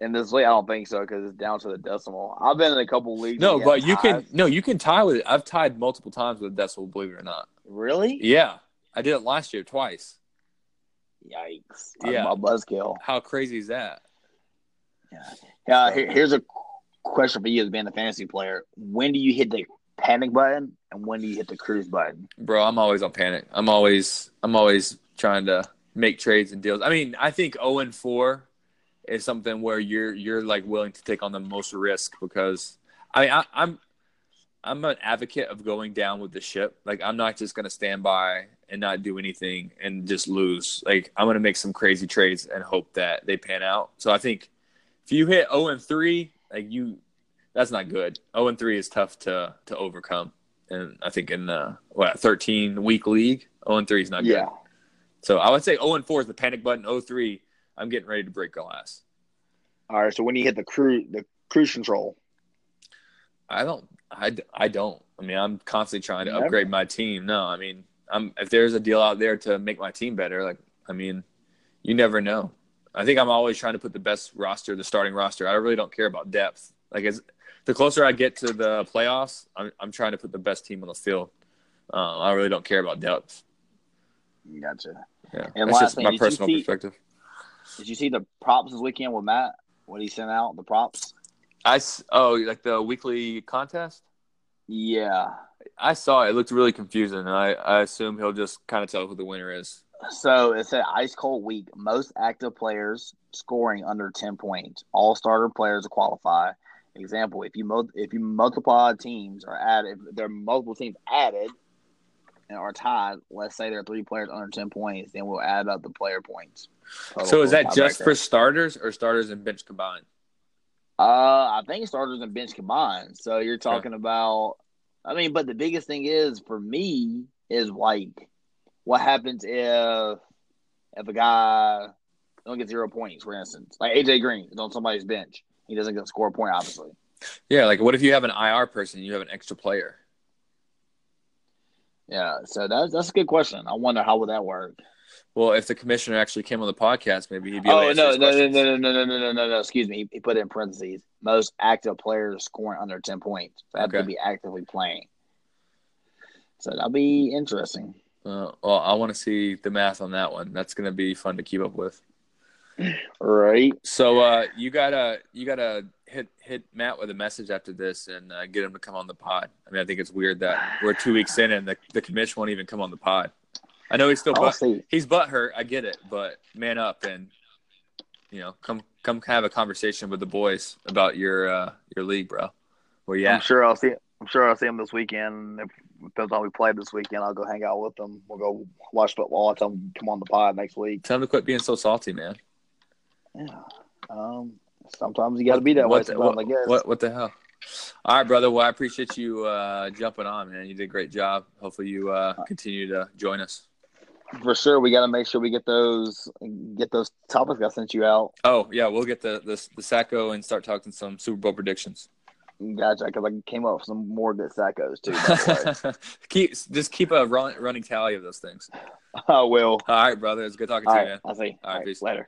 In this league, I don't think so because it's down to the decimal. I've been in a couple leagues. No, but you can no, you can tie with it. I've tied multiple times with decimal, believe it or not. really. Yeah, I did it last year twice. Yikes! Yeah. my buzzkill. How crazy is that? Yeah, here, here's a question for you as being a fantasy player. When do you hit the panic button and when do you hit the cruise button? Bro, I'm always on panic. I'm always I'm always trying to make trades and deals. I mean, I think 0 and 4 is something where you're you're like willing to take on the most risk because I mean I, I'm I'm an advocate of going down with the ship. Like I'm not just gonna stand by and not do anything and just lose. Like I'm gonna make some crazy trades and hope that they pan out. So I think if you hit 0 and 3, like you that's not good. 0 and 3 is tough to to overcome. And I think in the what 13 week league, 0 and 3 is not good. Yeah. So I would say 0 and 4 is the panic button. 0 3, I'm getting ready to break glass. All right. So when you hit the cruise, the cruise control. I don't. I, I don't. I mean, I'm constantly trying to Never. upgrade my team. No, I mean, I'm if there's a deal out there to make my team better, like I mean, you never know. I think I'm always trying to put the best roster, the starting roster. I really don't care about depth. Like as the closer I get to the playoffs, I'm I'm trying to put the best team on the field. Um, I really don't care about depth. Gotcha. Yeah, And that's last just thing, my personal see- perspective. Did you see the props this weekend with Matt? What he sent out the props? I oh like the weekly contest. Yeah. I saw it. It looked really confusing, and I, I assume he'll just kind of tell who the winner is. So it said ice cold week. Most active players scoring under ten points. All starter players qualify. Example: If you mul- if you multiply teams or add if there are multiple teams added and are tied, let's say there are three players under ten points, then we'll add up the player points. Total So is that just for starters or starters and bench combined? Uh, I think starters and bench combined. So you're talking about. I mean, but the biggest thing is for me is like, what happens if if a guy don't get zero points, for instance, like AJ Green is on somebody's bench, he doesn't get score a point, obviously. Yeah, like what if you have an IR person and you have an extra player? Yeah, so that's that's a good question. I wonder how would that work. Well, if the commissioner actually came on the podcast, maybe he'd be Oh no no no no no no no no no no! Excuse me. He, put in parentheses. Most active players scoring under ten points. So have to be actively playing. So that'll be interesting. Uh, well, I want to see the math on that one. That's going to be fun to keep up with. Right. So uh, you gotta you gotta hit hit Matt with a message after this and uh, get him to come on the pod. I mean, I think it's weird that we're two weeks in and the the commission won't even come on the pod. I know he's still I'll butt, he's butt hurt. I get it, but man up and you know come come have a conversation with the boys about your uh, your league, bro. Where you I'm at? sure I'll see. I'm sure I'll see him this weekend. If depends on we play this weekend, I'll go hang out with them. We'll go watch football. I'll tell them to come on the pod next week. Tell him to quit being so salty, man. Yeah. Um. Sometimes you got to be that way. What the, what, I guess. what what the hell? All right, brother. Well, I appreciate you uh, jumping on, man. You did a great job. Hopefully, you uh, continue to join us. For sure, we got to make sure we get those get those topics I sent you out. Oh yeah, we'll get the the the Sacko and start talking some Super Bowl predictions. Gotcha. Because I came up with some more good sackos too. By the way. keep just keep a run, running tally of those things. I will. All right, brother. It's good talking All to right. you, man. I'll see. All right, peace. Later.